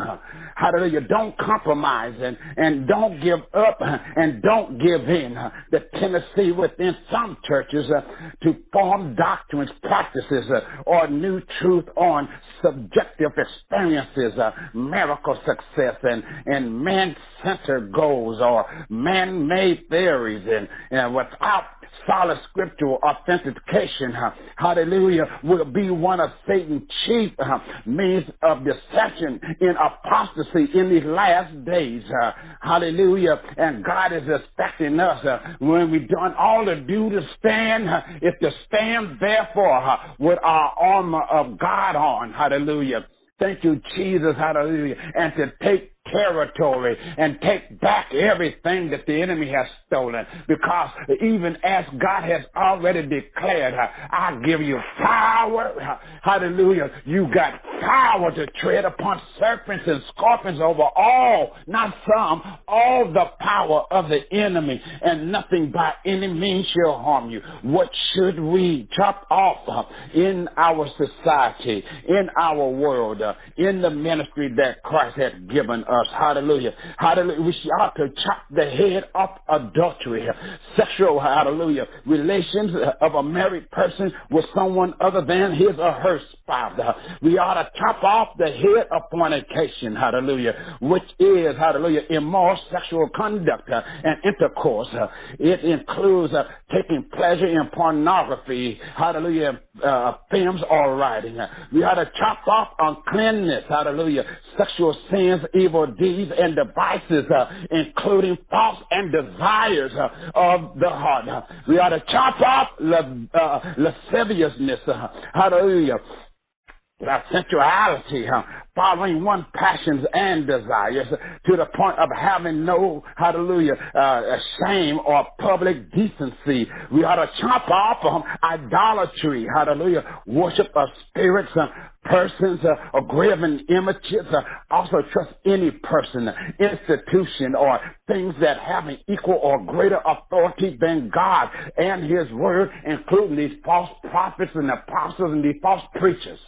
Hallelujah. Don't compromise and, and don't give up and don't give in. The tendency within some churches uh, to form doctrines, practices, uh, or new truth on subjective experiences, uh, miracle success, and, and man-centered goals or man-made theories and, and without solid scriptural authentication, uh, hallelujah, will be one of Satan's chief uh, means of deception in apostasy in these last days. Uh, hallelujah. And God is expecting us when we've done all to do to stand, is to stand therefore with our armor of God on. Hallelujah. Thank you, Jesus. Hallelujah. And to take territory and take back everything that the enemy has stolen. Because even as God has already declared, I give you power. Hallelujah. You got power to tread upon serpents and scorpions over all, not some, all the power of the enemy and nothing by any means shall harm you. What should we chop off in our society, in our world, in the ministry that Christ has given us? Us. Hallelujah. Hallelujah. We ought to chop the head off adultery, sexual, hallelujah, relations of a married person with someone other than his or her spouse. We ought to chop off the head of fornication, hallelujah, which is, hallelujah, immoral sexual conduct and intercourse. It includes uh, taking pleasure in pornography, hallelujah, uh, films or writing. We ought to chop off uncleanness, hallelujah, sexual sins, evil deeds, and devices, uh, including thoughts and desires uh, of the heart. We ought to chop off uh, lasciviousness, hallelujah, that sensuality, huh? following one passions and desires to the point of having no, hallelujah, uh, shame or public decency. We ought to chop off um, idolatry, hallelujah, worship of spirits, uh, persons, uh, or graven images. Uh, also trust any person, institution, or things that have an equal or greater authority than God and His Word, including these false prophets and apostles and these false preachers.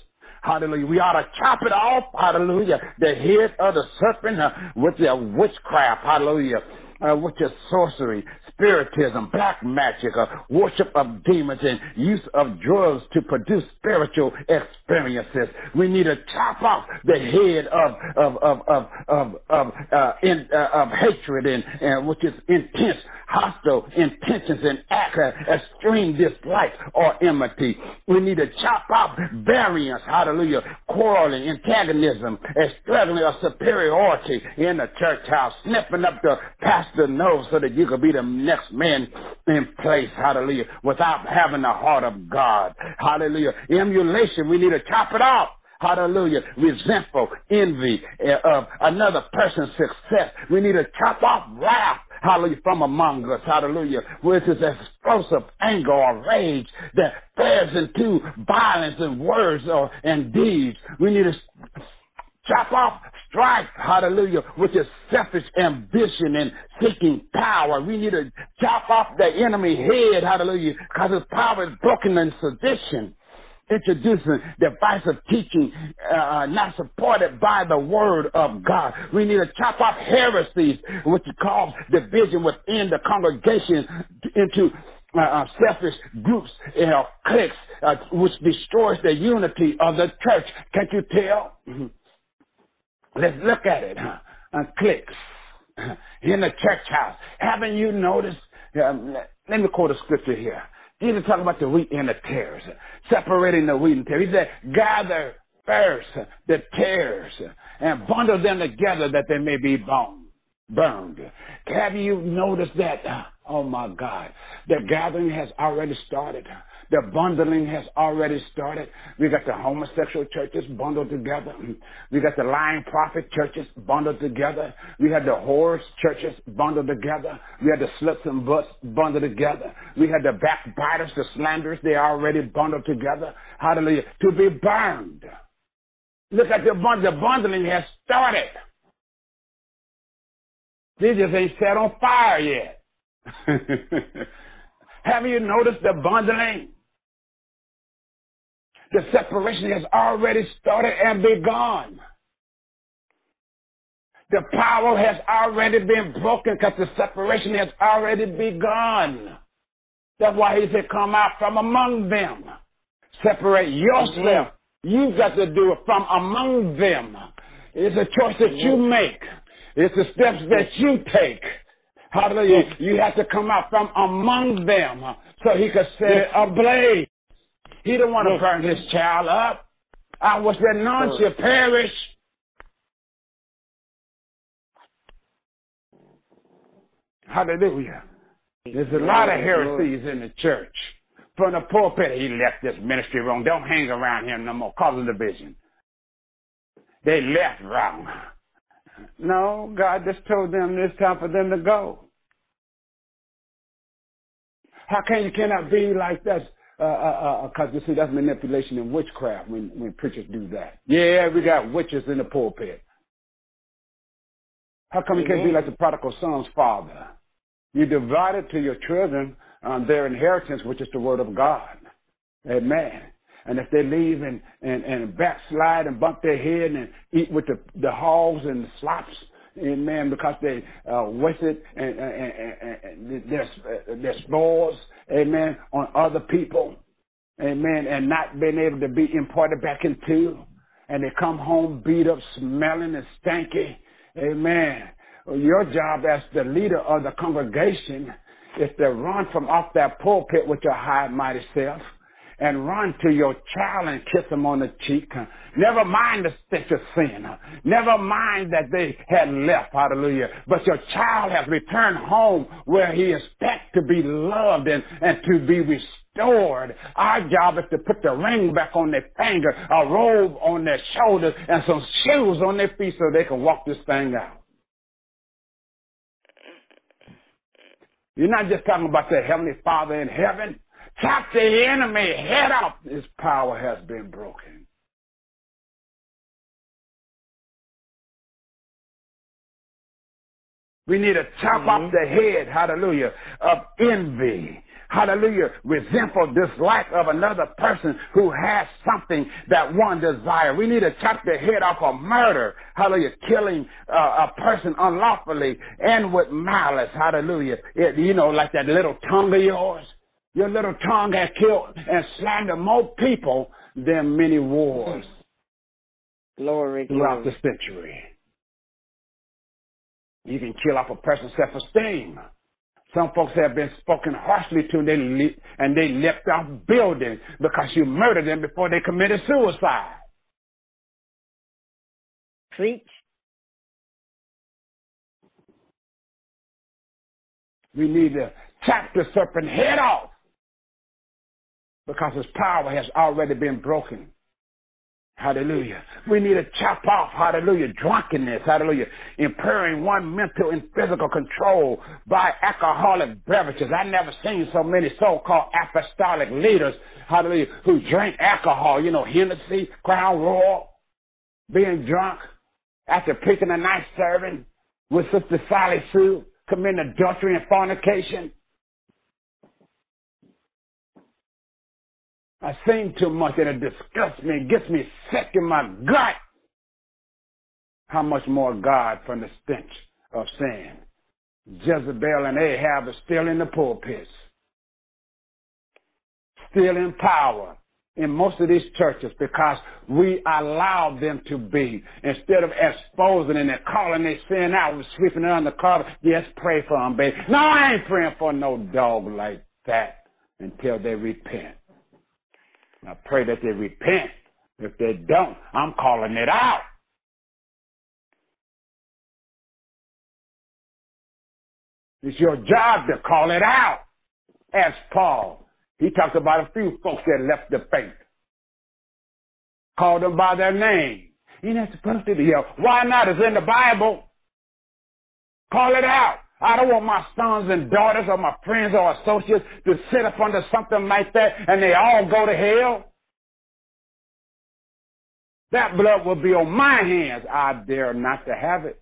Hallelujah. We ought to chop it off. Hallelujah. The head of the serpent uh, with your witchcraft. Hallelujah. Uh, which is sorcery, spiritism, black magic, uh, worship of demons, and use of drugs to produce spiritual experiences. We need to chop off the head of of of of of of, uh, in, uh, of hatred and, and which is intense hostile intentions and act extreme dislike or enmity. We need to chop off variance, hallelujah, quarreling, antagonism, and struggling of superiority in the church house, sniffing up the pastor nose so that you could be the next man in place, hallelujah, without having the heart of God. Hallelujah. Emulation, we need to chop it off. Hallelujah. Resentful, envy uh, of another person's success. We need to chop off wrath hallelujah, from among us, hallelujah, which is explosive anger or rage that flares into violence and words or in deeds. We need to chop off strife, hallelujah, which is selfish ambition and seeking power. We need to chop off the enemy head, hallelujah, because his power is broken in sedition introducing divisive teaching uh, not supported by the word of God. We need to chop off heresies, which cause division within the congregation into uh, uh, selfish groups, you know, cliques, uh, which destroys the unity of the church. Can't you tell? Mm-hmm. Let's look at it. Huh? Uh, cliques in the church house. Haven't you noticed? Um, let me quote a scripture here. Jesus talking about the wheat and the tares, separating the wheat and tares. He said, gather first the tares and bundle them together that they may be bone, burned. Have you noticed that? Oh my God. The gathering has already started. The bundling has already started. We got the homosexual churches bundled together. We got the lying prophet churches bundled together. We had the whores churches bundled together. We had the sluts and butts bundled together. We had the backbiters, the slanderers, they already bundled together. Hallelujah. To be burned. Look at the bundle. The bundling has started. Jesus ain't set on fire yet. Have you noticed the bundling? The separation has already started and begun. The power has already been broken because the separation has already begun. That's why he said, come out from among them. Separate yourself. You've got to do it from among them. It's a choice that you make. It's the steps that you take. Hallelujah. You have to come out from among them so he could set it ablaze. He don't want to burn his child up. I was that none shall perish. Hallelujah. There's a lot of heresies in the church. From the pulpit, he left this ministry wrong. Don't hang around him no more, causing division. They left wrong. No, God just told them it's time for them to go. How can you cannot be like that? Because uh, uh, uh, you see, that's manipulation and witchcraft when, when preachers do that. Yeah, we got witches in the pulpit. How come you can't be like the prodigal son's father? You divided to your children um, their inheritance, which is the word of God. Amen. And if they leave and, and, and backslide and bump their head and eat with the, the hogs and the slops amen, because they uh, wasted and, and, and, and their, their spoils, amen, on other people, amen, and not being able to be imported back into, and they come home beat up, smelling and stanky, amen. Your job as the leader of the congregation is to run from off that pulpit with your high mighty self and run to your child and kiss him on the cheek. Never mind the stench of sin. Never mind that they had left. Hallelujah. But your child has returned home where he is expects to be loved and, and to be restored. Our job is to put the ring back on their finger, a robe on their shoulders, and some shoes on their feet so they can walk this thing out. You're not just talking about the Heavenly Father in heaven. Chop the enemy head off. His power has been broken. We need to chop mm-hmm. off the head, hallelujah, of envy. Hallelujah. Resentful dislike of another person who has something that one desires. We need to chop the head off of murder. Hallelujah. Killing uh, a person unlawfully and with malice. Hallelujah. It, you know, like that little tongue of yours. Your little tongue has killed and slandered more people than many wars. Glory, throughout glory. the century. You can kill off a person's self-esteem. Some folks have been spoken harshly to and they, le- and they left off buildings because you murdered them before they committed suicide. Preach. We need to chop the serpent head off because his power has already been broken. Hallelujah. We need to chop off, hallelujah, drunkenness, hallelujah, impairing one mental and physical control by alcoholic beverages. I never seen so many so-called apostolic leaders, hallelujah, who drink alcohol, you know, Hennessy, Crown Royal, being drunk after preaching a nice sermon with Sister Sally Sue, committing adultery and fornication. I sing too much and it disgusts me, it gets me sick in my gut. How much more God from the stench of sin? Jezebel and Ahab are still in the pulpits, still in power in most of these churches because we allow them to be. Instead of exposing and calling their sin out, we're sweeping it under the carpet. Yes, pray for them, baby. No, I ain't praying for no dog like that until they repent. I pray that they repent. If they don't, I'm calling it out. It's your job to call it out. As Paul. He talked about a few folks that left the faith. Called them by their name. You're not supposed to be here. Why not? It's in the Bible. Call it out. I don't want my sons and daughters or my friends or associates to sit up under something like that and they all go to hell. That blood will be on my hands. I dare not to have it.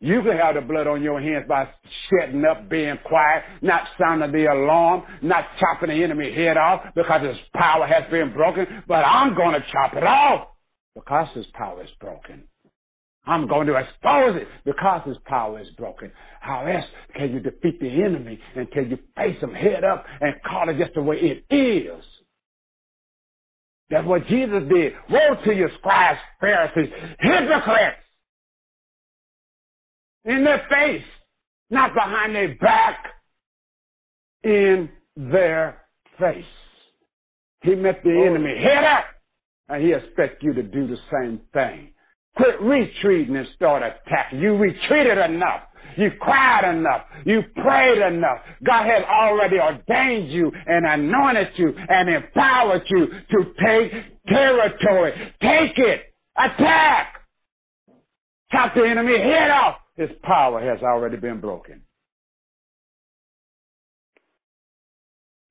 You can have the blood on your hands by shutting up, being quiet, not sounding the alarm, not chopping the enemy head off because his power has been broken. But I'm going to chop it off because his power is broken. I'm going to expose it because his power is broken. How else can you defeat the enemy until you face him head up and call it just the way it is? That's what Jesus did. Woe to you, scribes, Pharisees, hypocrites! In their face, not behind their back, in their face. He met the enemy head up, and he expects you to do the same thing. Quit retreating and start attacking. You retreated enough. You cried enough. You prayed enough. God has already ordained you and anointed you and empowered you to take territory. Take it. Attack. Chop the enemy head off. His power has already been broken.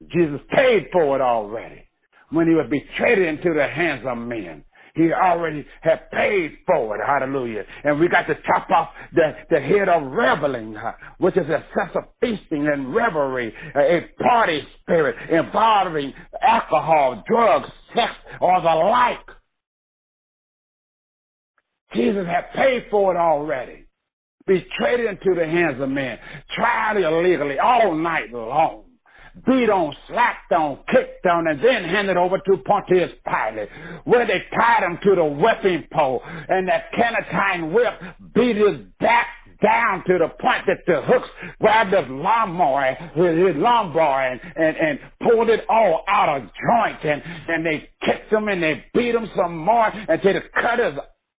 Jesus paid for it already when he was betrayed into the hands of men. He already had paid for it. Hallelujah. And we got to chop off the, the head of reveling, which is of feasting and revelry, a party spirit involving alcohol, drugs, sex, or the like. Jesus had paid for it already. Betrayed into the hands of men. Tried illegally all night long beat on, slapped on, kicked on, and then handed over to Pontius Pilate, where they tied him to the whipping pole, and that canine whip beat his back down to the point that the hooks grabbed his lawnmower, his lawnmower, and, and, and pulled it all out of joint, and, and they kicked him and they beat him some more until they cut his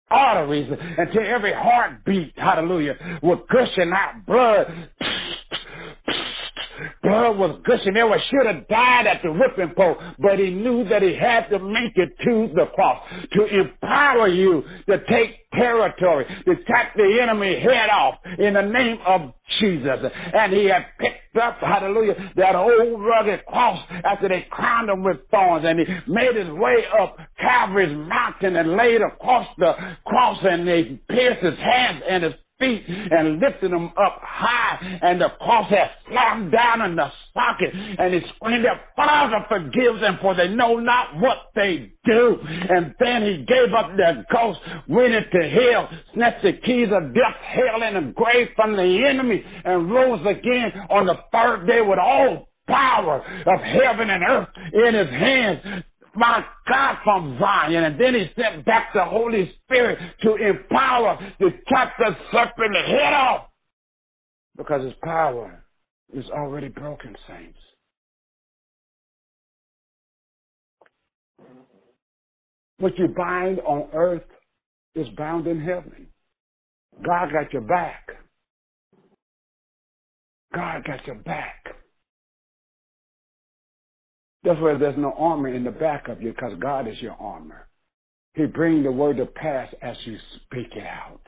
arteries until every heartbeat, hallelujah, would gushing out blood Blood was gushing He Should have died at the whipping post, but he knew that he had to make it to the cross to empower you to take territory, to cut the enemy head off in the name of Jesus. And he had picked up, hallelujah, that old rugged cross after they crowned him with thorns and he made his way up Calvary's mountain and laid across the cross and they pierced his hands and his feet and lifted them up high, and the cross had slammed down in the socket, and he screamed out, Father, forgive them, for they know not what they do. And then he gave up the ghost, went into hell, snatched the keys of death, hell, and the grave from the enemy, and rose again on the third day with all power of heaven and earth in his hands my God, from Zion. And then he sent back the Holy Spirit to empower, to cut the serpent head off. Because his power is already broken, saints. What you bind on earth is bound in heaven. God got your back. God got your back. That's why there's no armor in the back of you because God is your armor. He brings the word to pass as you speak it out,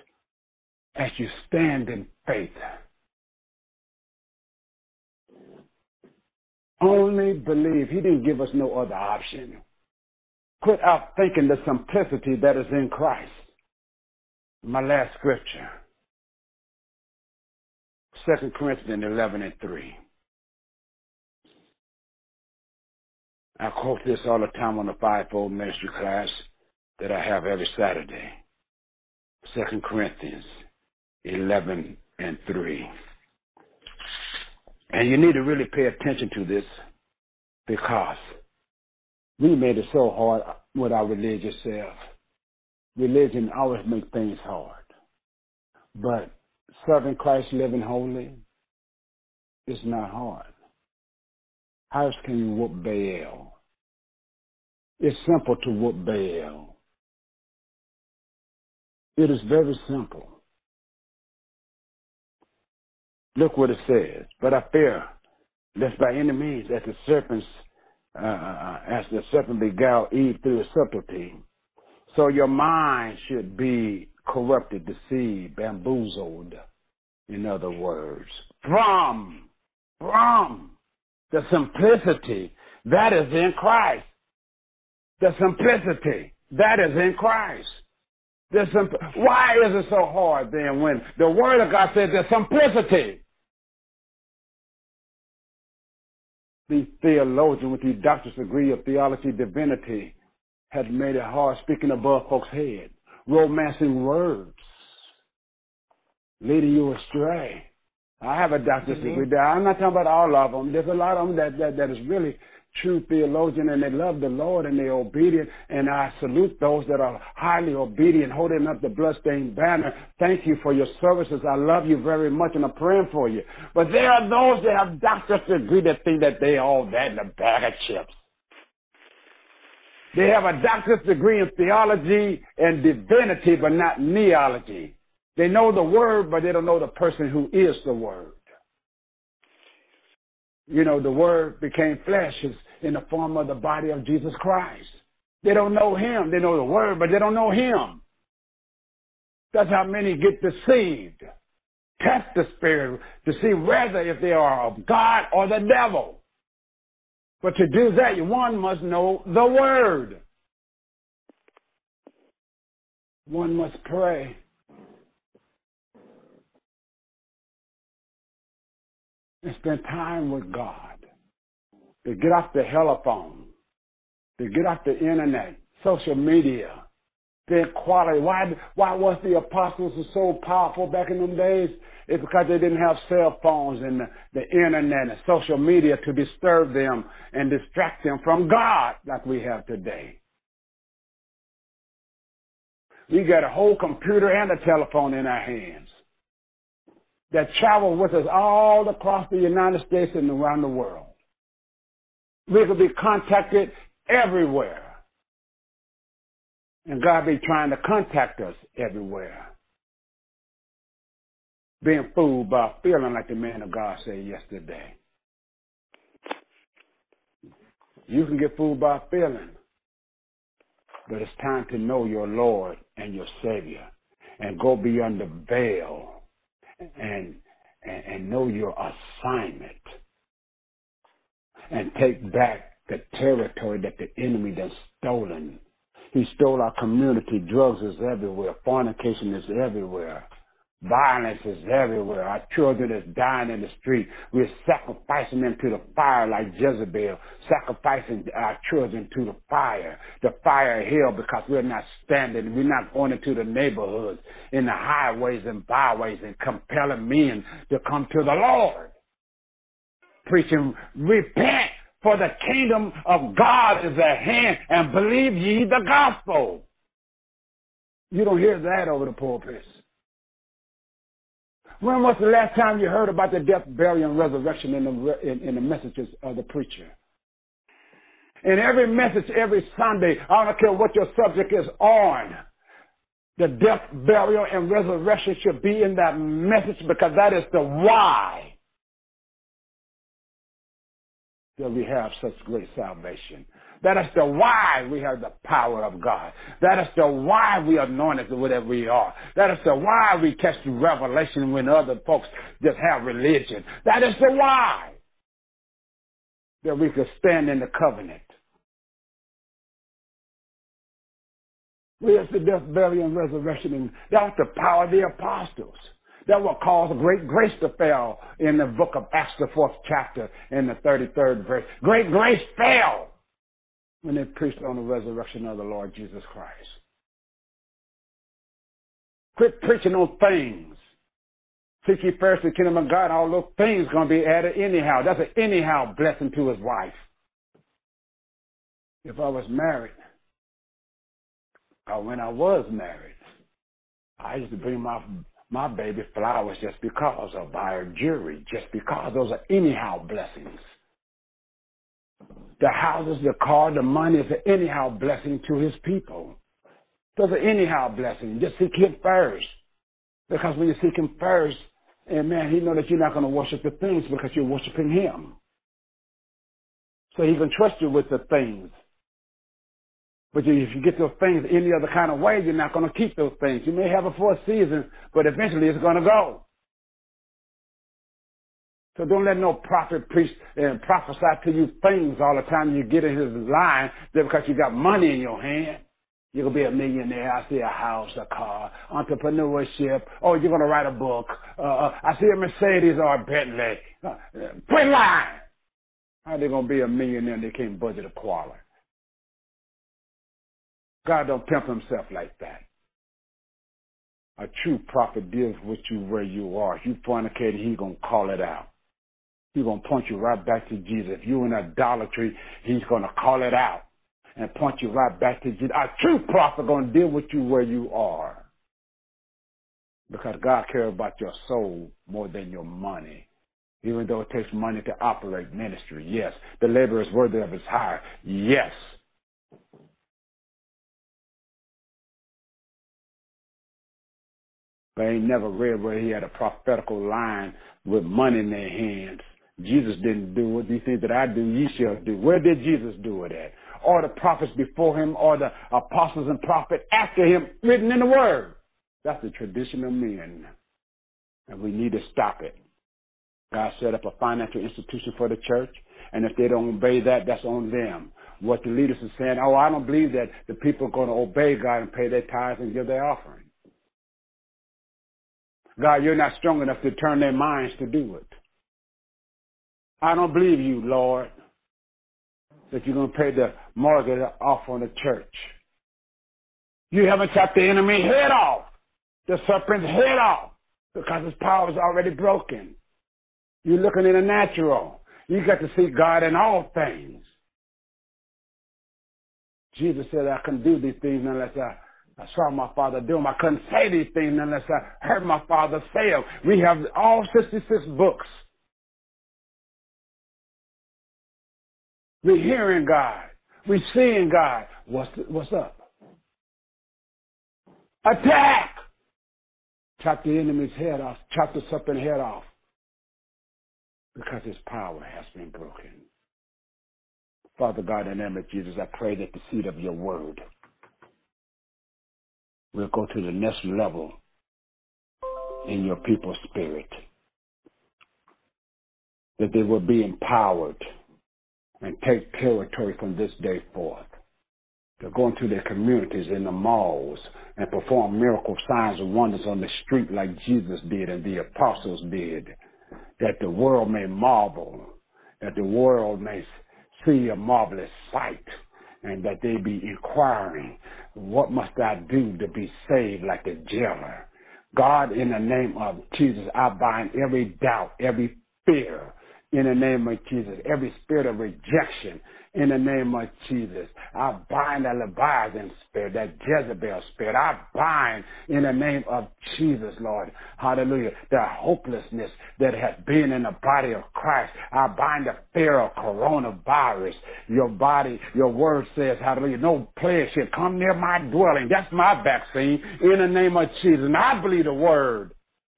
as you stand in faith. Only believe. He didn't give us no other option. Quit out thinking the simplicity that is in Christ. My last scripture. 2 Corinthians 11 and 3. I quote this all the time on the fivefold ministry class that I have every Saturday. Second Corinthians 11 and 3. And you need to really pay attention to this because we made it so hard with our religious self. Religion always makes things hard. But serving Christ, living holy, is not hard. How else can you whoop Baal? It's simple to whoop Baal. It is very simple. Look what it says. But I fear lest by any means, as the serpents, uh, uh as the serpent beguiled Eve through his subtlety, so your mind should be corrupted, deceived, bamboozled. In other words, from, from the simplicity that is in Christ. The simplicity that is in Christ. The simp- Why is it so hard then when the Word of God says the simplicity? These theologians with these doctor's degree of theology, divinity, had made it hard speaking above folks' head, romancing words, leading you astray. I have a doctor's mm-hmm. degree. I'm not talking about all of them. There's a lot of them that, that, that is really true theologian and they love the Lord and they're obedient. And I salute those that are highly obedient, holding up the bloodstained banner. Thank you for your services. I love you very much and I'm praying for you. But there are those that have doctor's degree that think that they all that in a bag of chips. They have a doctor's degree in theology and divinity, but not kneeology. They know the word, but they don't know the person who is the word. You know, the word became flesh in the form of the body of Jesus Christ. They don't know him. They know the word, but they don't know him. That's how many get deceived. Test the spirit to see whether if they are of God or the devil. But to do that, one must know the word. One must pray. And spend time with God. To get off the telephone, to get off the internet, social media, the quality. Why, why was the apostles so powerful back in them days? It's because they didn't have cell phones and the, the internet and social media to disturb them and distract them from God like we have today. We got a whole computer and a telephone in our hands that travel with us all across the United States and around the world. We could be contacted everywhere. And God be trying to contact us everywhere. Being fooled by feeling like the man of God said yesterday. You can get fooled by feeling. But it's time to know your Lord and your Savior and go beyond the veil Mm-hmm. and, and, and know your assignment and take back the territory that the enemy has stolen. He stole our community. Drugs is everywhere. Fornication is everywhere. Violence is everywhere. Our children is dying in the street. We're sacrificing them to the fire like Jezebel, sacrificing our children to the fire, the fire of hell because we're not standing. We're not going into the neighborhoods, in the highways and byways and compelling men to come to the Lord. Preaching, repent for the kingdom of God is at hand and believe ye the gospel. You don't hear that over the pulpits. When was the last time you heard about the death, burial, and resurrection in the, in, in the messages of the preacher? In every message, every Sunday, I don't care what your subject is on, the death, burial, and resurrection should be in that message because that is the why that we have such great salvation. That is the why we have the power of God. That is the why we are anointed whatever we are. That is the why we catch the revelation when other folks just have religion. That is the why that we could stand in the covenant. Where's the death, burial, and resurrection? And that was the power of the apostles. That will cause great grace to fail in the book of Acts, the fourth chapter, in the 33rd verse. Great grace fell when they preached on the resurrection of the Lord Jesus Christ. Quit preaching on things. Seek ye first the kingdom of God, all those things going to be added anyhow. That's an anyhow blessing to his wife. If I was married, or when I was married, I used to bring my my baby flowers just because, or buy her jewelry just because. Those are anyhow blessings. The houses, the car, the money is an anyhow blessing to his people. Those are anyhow blessings. Just seek him first. Because when you seek him first, and man, he know that you're not going to worship the things because you're worshiping him. So he can trust you with the things. But if you get those things any other kind of way, you're not going to keep those things. You may have it for a season, but eventually it's going to go. So don't let no prophet preach and prophesy to you things all the time you get in his line just because you got money in your hand. You're going to be a millionaire. I see a house, a car, entrepreneurship. Oh, you're going to write a book. Uh, uh I see a Mercedes or a Bentley. Uh, lying. How are they going to be a millionaire they can't budget a quarter? God don't pimp himself like that. A true prophet deals with you where you are. If you fornicate, he going to call it out. He's going to point you right back to Jesus. If you're in idolatry, he's going to call it out and point you right back to Jesus. A true prophet going to deal with you where you are. Because God cares about your soul more than your money. Even though it takes money to operate ministry, yes. The labor is worthy of his hire, yes. But I ain't never read where he had a prophetical line with money in their hands Jesus didn't do it. These things that I do, ye shall do. Where did Jesus do it at? Or the prophets before him, or the apostles and prophets after him, written in the Word. That's the tradition of men. And we need to stop it. God set up a financial institution for the church, and if they don't obey that, that's on them. What the leaders are saying, oh, I don't believe that the people are going to obey God and pay their tithes and give their offering. God, you're not strong enough to turn their minds to do it. I don't believe you, Lord, that you're going to pay the mortgage off on the church. You haven't chopped the enemy head off, the serpent's head off, because his power is already broken. You're looking in the natural. You got to see God in all things. Jesus said, I couldn't do these things unless I, I saw my Father do them. I couldn't say these things unless I heard my Father say them. We have all 66 books. We're hearing God. We're seeing God. What's, the, what's up? Attack! Chop the enemy's head off. Chop the serpent's head off. Because his power has been broken. Father God, in the name of Jesus, I pray that the seed of your word will go to the next level in your people's spirit. That they will be empowered and take territory from this day forth. To go into their communities, in the malls, and perform miracle signs and wonders on the street like Jesus did and the apostles did. That the world may marvel, that the world may see a marvelous sight and that they be inquiring, what must I do to be saved like the jailer? God, in the name of Jesus, I bind every doubt, every fear, in the name of Jesus. Every spirit of rejection in the name of Jesus. I bind that Leviathan spirit, that Jezebel spirit. I bind in the name of Jesus, Lord. Hallelujah. The hopelessness that has been in the body of Christ. I bind the fear of coronavirus. Your body, your word says, hallelujah, no plague should come near my dwelling. That's my vaccine in the name of Jesus. And I believe the word.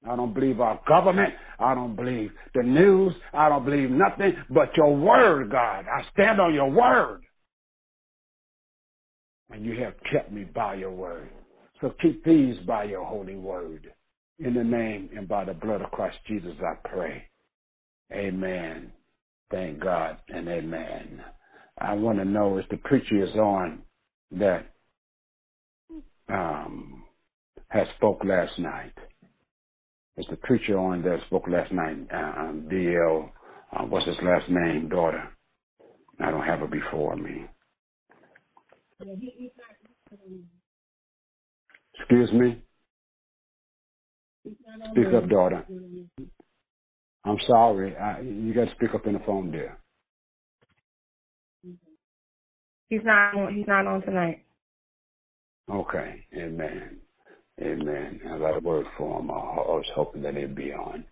I don't believe our government. I don't believe the news. I don't believe nothing but your word, God. I stand on your word. And you have kept me by your word. So keep these by your holy word. In the name and by the blood of Christ Jesus, I pray. Amen. Thank God and amen. I want to know if the preacher is on that um, has spoke last night. It's the preacher on that spoke last night, uh, um, DL, uh, what's his last name, daughter. I don't have it before me. Excuse me? Speak up, daughter. I'm sorry. I, you got to speak up in the phone there. He's not. On, he's not on tonight. Okay. Amen. Amen. I got a word for him. I, was hoping that he'd be on.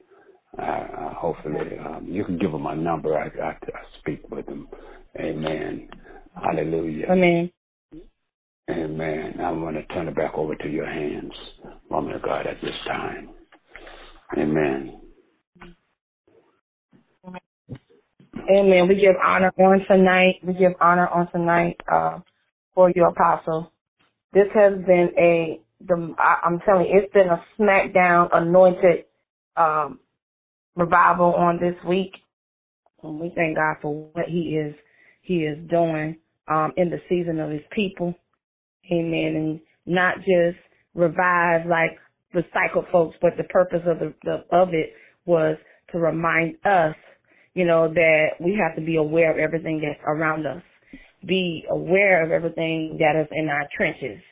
Uh, uh, hopefully, um, you can give him my number. I, I, I speak with him. Amen. Hallelujah. Amen. Amen. I'm going to turn it back over to your hands, woman of God, at this time. Amen. Amen. We give honor on tonight. We give honor on tonight uh, for your apostle. This has been a the I, I'm telling you, it's been a smackdown anointed um, revival on this week. And we thank God for what He is He is doing um, in the season of His people. Amen. And not just revive like recycle folks, but the purpose of the, the of it was to remind us, you know, that we have to be aware of everything that's around us. Be aware of everything that is in our trenches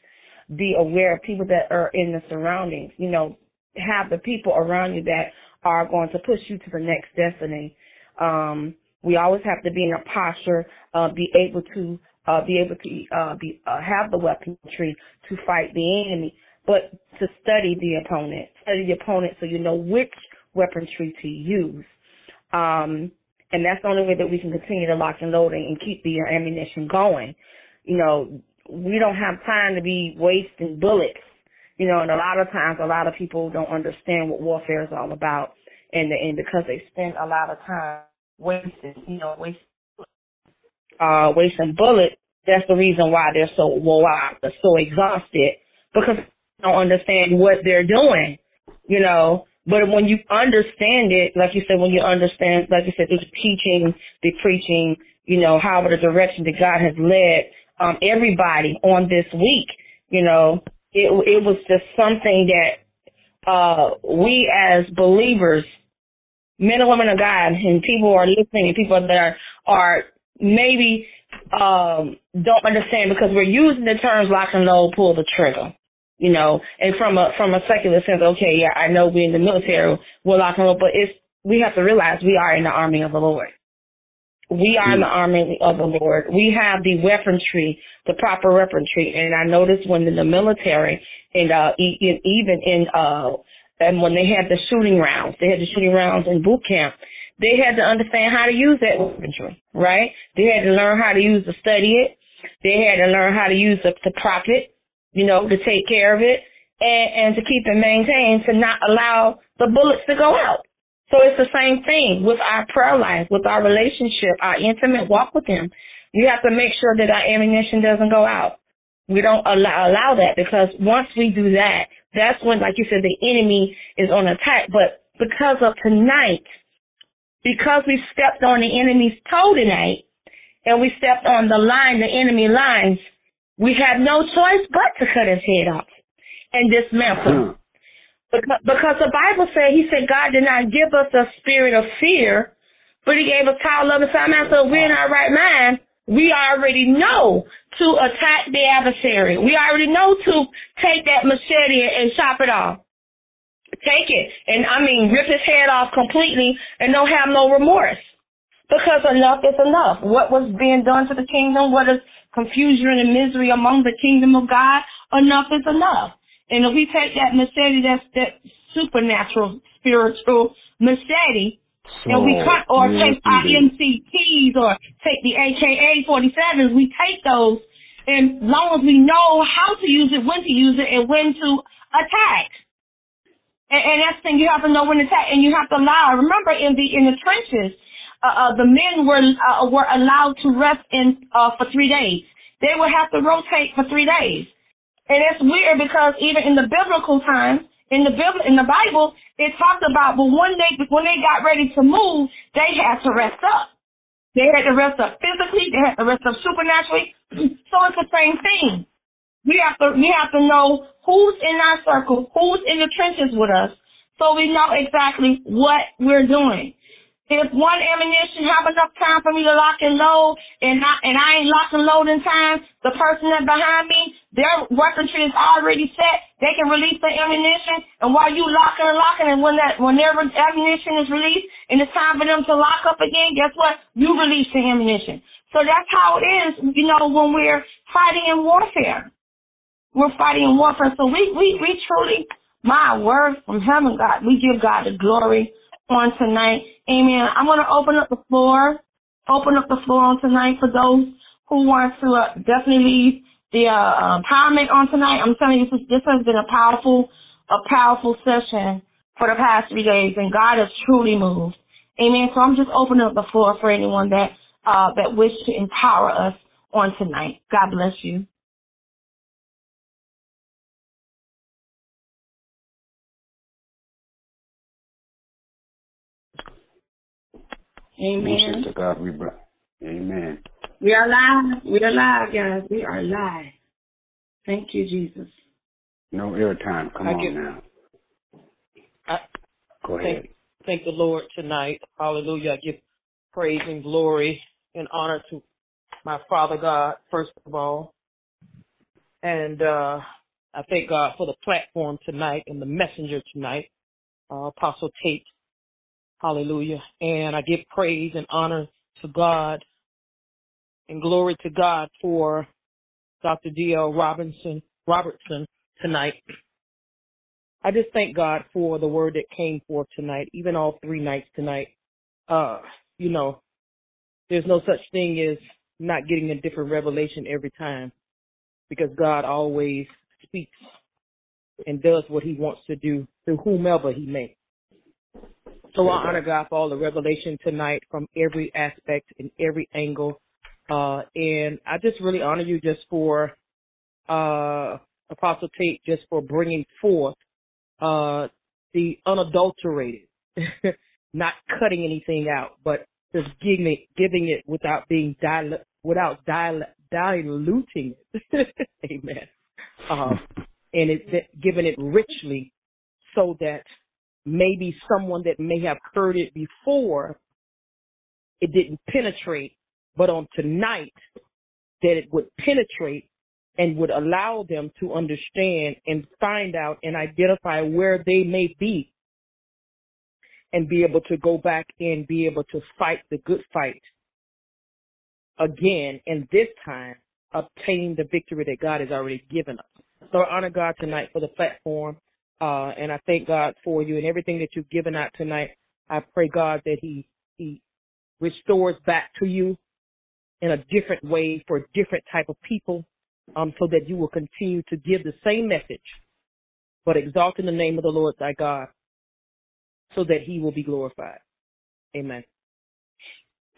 be aware of people that are in the surroundings. You know, have the people around you that are going to push you to the next destiny. Um, we always have to be in a posture, uh, be able to, uh, be able to, uh, be, uh, have the weaponry to fight the enemy, but to study the opponent, study the opponent so you know which weaponry to use. Um, and that's the only way that we can continue to lock and load and keep the ammunition going. You know, we don't have time to be wasting bullets. You know, and a lot of times, a lot of people don't understand what warfare is all about, and and because they spend a lot of time wasting, you know, wasting, uh, wasting bullets. That's the reason why they're so out, they're so exhausted because they don't understand what they're doing. You know, but when you understand it, like you said, when you understand, like you said, the teaching, the preaching, you know, however the direction that God has led, um, everybody on this week. You know, it it was just something that uh, we as believers, men and women of God, and people are listening, and people that are are maybe um, don't understand because we're using the terms lock and load, pull the trigger. You know, and from a from a secular sense, okay, yeah, I know we're in the military, we're lock and load, but it's we have to realize we are in the army of the Lord. We are in the army of the Lord. We have the weaponry, the proper weaponry. And I noticed when in the military and uh even in uh and when they had the shooting rounds, they had the shooting rounds in boot camp, they had to understand how to use that weaponry, right? They had to learn how to use to study it. They had to learn how to use it to prop it, you know, to take care of it and, and to keep it maintained to not allow the bullets to go out. So it's the same thing with our prayer life, with our relationship, our intimate walk with Him. We have to make sure that our ammunition doesn't go out. We don't allow, allow that because once we do that, that's when, like you said, the enemy is on attack. But because of tonight, because we stepped on the enemy's toe tonight, and we stepped on the line, the enemy lines, we have no choice but to cut his head off and dismantle. Hmm. Because, the Bible said, he said, God did not give us a spirit of fear, but he gave us power, love, and sound mind. So we're in our right mind, we already know to attack the adversary. We already know to take that machete and chop it off. Take it. And I mean, rip his head off completely and don't have no remorse. Because enough is enough. What was being done to the kingdom? What is confusion and misery among the kingdom of God? Enough is enough. And if we take that machete, that's that supernatural, spiritual machete, so, and we cut, or yes, take our MCTs or take the AKA 47s, we take those, and as long as we know how to use it, when to use it, and when to attack. And, and that's the thing, you have to know when to attack, and you have to allow. Remember, in the in the trenches, uh, uh, the men were uh, were allowed to rest in uh, for three days. They would have to rotate for three days. And it's weird because even in the biblical times, in the Bible, in the Bible, it talked about, but when they when they got ready to move, they had to rest up. They had to rest up physically. They had to rest up supernaturally. so it's the same thing. We have to we have to know who's in our circle, who's in the trenches with us, so we know exactly what we're doing. If one ammunition have enough time for me to lock and load, and I and I ain't lock and load in time, the person that behind me, their weaponry is already set. They can release the ammunition, and while you locking and locking, and when that when their ammunition is released, and it's time for them to lock up again, guess what? You release the ammunition. So that's how it is, you know, when we're fighting in warfare. We're fighting in warfare. So we we we truly, my word from heaven, God, we give God the glory on tonight. Amen. I'm going to open up the floor, open up the floor on tonight for those who want to uh, definitely leave the uh, empowerment on tonight. I'm telling you, this, this has been a powerful, a powerful session for the past three days, and God has truly moved. Amen. So I'm just opening up the floor for anyone that uh, that wish to empower us on tonight. God bless you. Amen. To God we bring. Amen. We are live. We are live, guys. We are live. Thank you, Jesus. No airtime. Come I on now. I, Go ahead. Thank, thank the Lord tonight. Hallelujah. I give praise and glory and honor to my Father God, first of all. And uh, I thank God for the platform tonight and the messenger tonight, uh, Apostle Tate Hallelujah. And I give praise and honor to God and glory to God for Dr. D.L. Robinson, Robertson tonight. I just thank God for the word that came forth tonight, even all three nights tonight. Uh, you know, there's no such thing as not getting a different revelation every time because God always speaks and does what he wants to do through whomever he may. So I honor God for all the revelation tonight from every aspect and every angle. Uh, and I just really honor you just for, uh, Apostle Tate, just for bringing forth, uh, the unadulterated, not cutting anything out, but just giving it, giving it without being dil- without dil- diluting it. Amen. Um, and it, giving it richly so that maybe someone that may have heard it before, it didn't penetrate, but on tonight, that it would penetrate and would allow them to understand and find out and identify where they may be and be able to go back and be able to fight the good fight again and this time obtain the victory that God has already given us. So I honor God tonight for the platform. Uh, and I thank God for you and everything that you've given out tonight. I pray God that He He restores back to you in a different way for a different type of people, um, so that you will continue to give the same message, but exalt in the name of the Lord thy God, so that He will be glorified. Amen.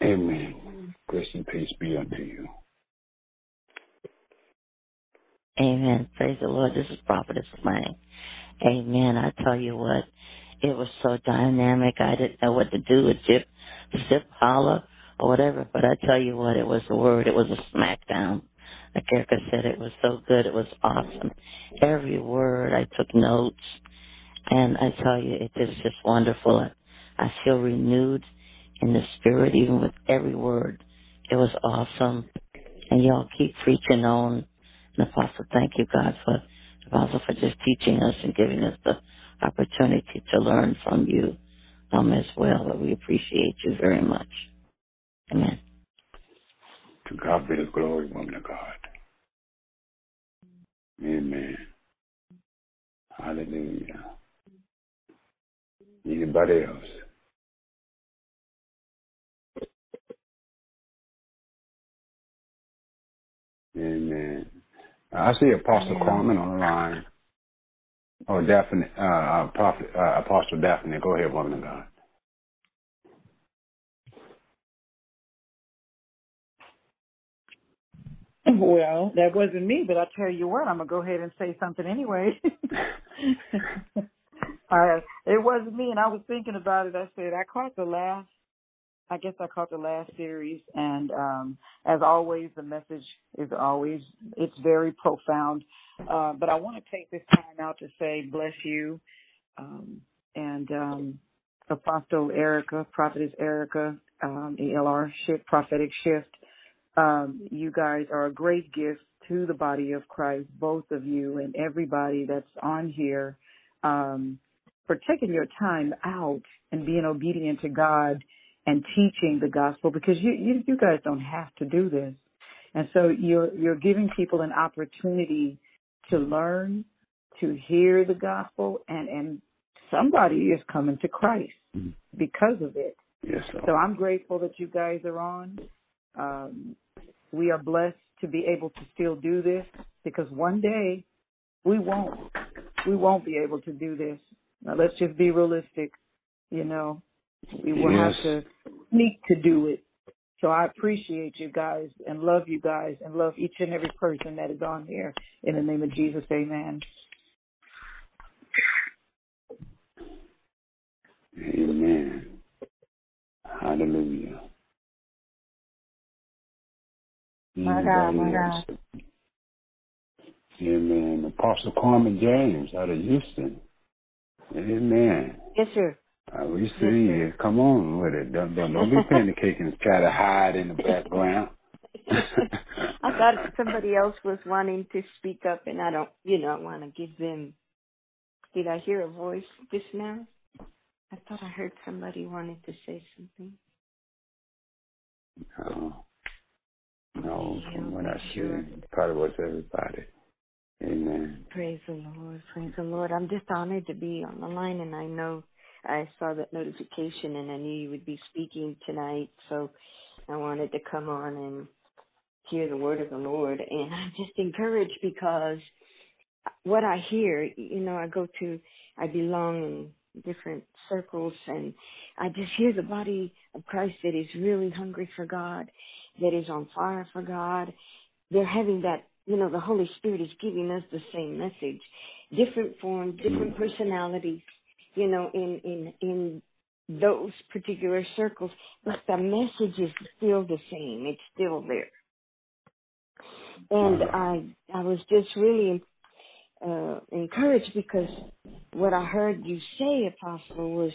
Amen. Grace and peace be unto you. Amen. Praise the Lord. This is Prophetess Lang. Amen. I tell you what, it was so dynamic. I didn't know what to do with zip, zip, holler, or whatever. But I tell you what, it was the word. It was a smackdown. Like Erica said, it was so good. It was awesome. Every word, I took notes. And I tell you, it is just wonderful. I feel renewed in the spirit, even with every word. It was awesome. And y'all keep preaching on. And Apostle, thank you, God, for Apostle for just teaching us and giving us the opportunity to learn from you um, as well. We appreciate you very much. Amen. To God be the glory, woman of God. Amen. Hallelujah. Anybody else? Amen. I see Apostle Amen. Carmen on the line. Oh, Daphne, uh, uh, Prophet, uh, Apostle Daphne. Go ahead, woman of God. Well, that wasn't me, but I tell you what, I'm gonna go ahead and say something anyway. uh, it wasn't me, and I was thinking about it. I said I caught the last. I guess I caught the last series, and um, as always, the message is always it's very profound. Uh, but I want to take this time out to say bless you, um, and um, Apostle Erica, Prophetess Erica, um, ELR shift, prophetic shift. Um, you guys are a great gift to the body of Christ, both of you and everybody that's on here, um, for taking your time out and being obedient to God and teaching the gospel because you, you, you guys don't have to do this. And so you're, you're giving people an opportunity to learn, to hear the gospel and, and somebody is coming to Christ because of it. Yes, Lord. So I'm grateful that you guys are on. Um, we are blessed to be able to still do this because one day we won't. We won't be able to do this. Now let's just be realistic. You know, we will Yes. have to sneak to do it. So I appreciate you guys and love you guys and love each and every person that is on here. In the name of Jesus, amen. Amen. Hallelujah. My God, my God. Amen. Apostle Carmen James out of Houston. Amen. Yes, sir. Uh, we see you. Come on with it. Don't, don't, don't be panicking and try to hide in the background. I thought somebody else was wanting to speak up, and I don't, you know, want to give them. Did I hear a voice just now? I thought I heard somebody wanted to say something. No, no from what I see, Sure. it probably was everybody. Amen. Praise the Lord. Praise the Lord. I'm just honored to be on the line, and I know I saw that notification, and I knew you would be speaking tonight, so I wanted to come on and hear the word of the Lord. And I'm just encouraged because what I hear, you know, I go to, I belong in different circles, and I just hear the body of Christ that is really hungry for God, that is on fire for God. They're having that, you know, the Holy Spirit is giving us the same message, different forms, different mm-hmm. personalities, you know, in in in those particular circles, but the message is still the same. It's still there. And I I was just really uh, encouraged because what I heard you say, Apostle, was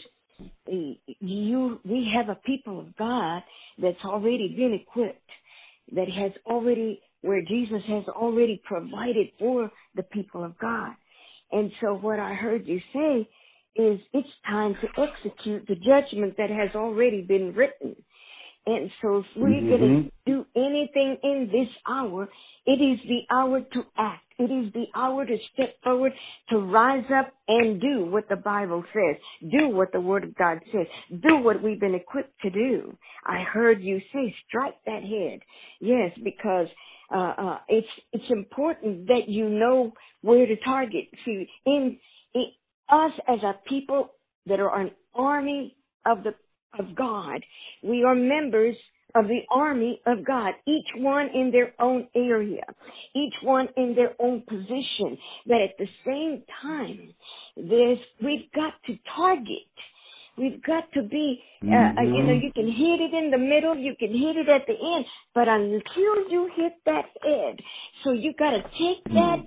you, we have a people of God that's already been equipped, that has already, where Jesus has already provided for the people of God. And so what I heard you say is it's time to execute the judgment that has already been written. And so if we're mm-hmm. going to do anything in this hour, it is the hour to act. It is the hour to step forward, to rise up and do what the Bible says. Do what the Word of God says. Do what we've been equipped to do. I heard you say, strike that head. Yes, because uh, uh, it's it's important that you know where to target. See, in, in us as a people that are an army of the of God. We are members of the army of God, each one in their own area, each one in their own position. But at the same time, there's, we've got to target. We've got to be, uh, mm-hmm. you know, you can hit it in the middle, you can hit it at the end, but until you hit that head, so you got to take that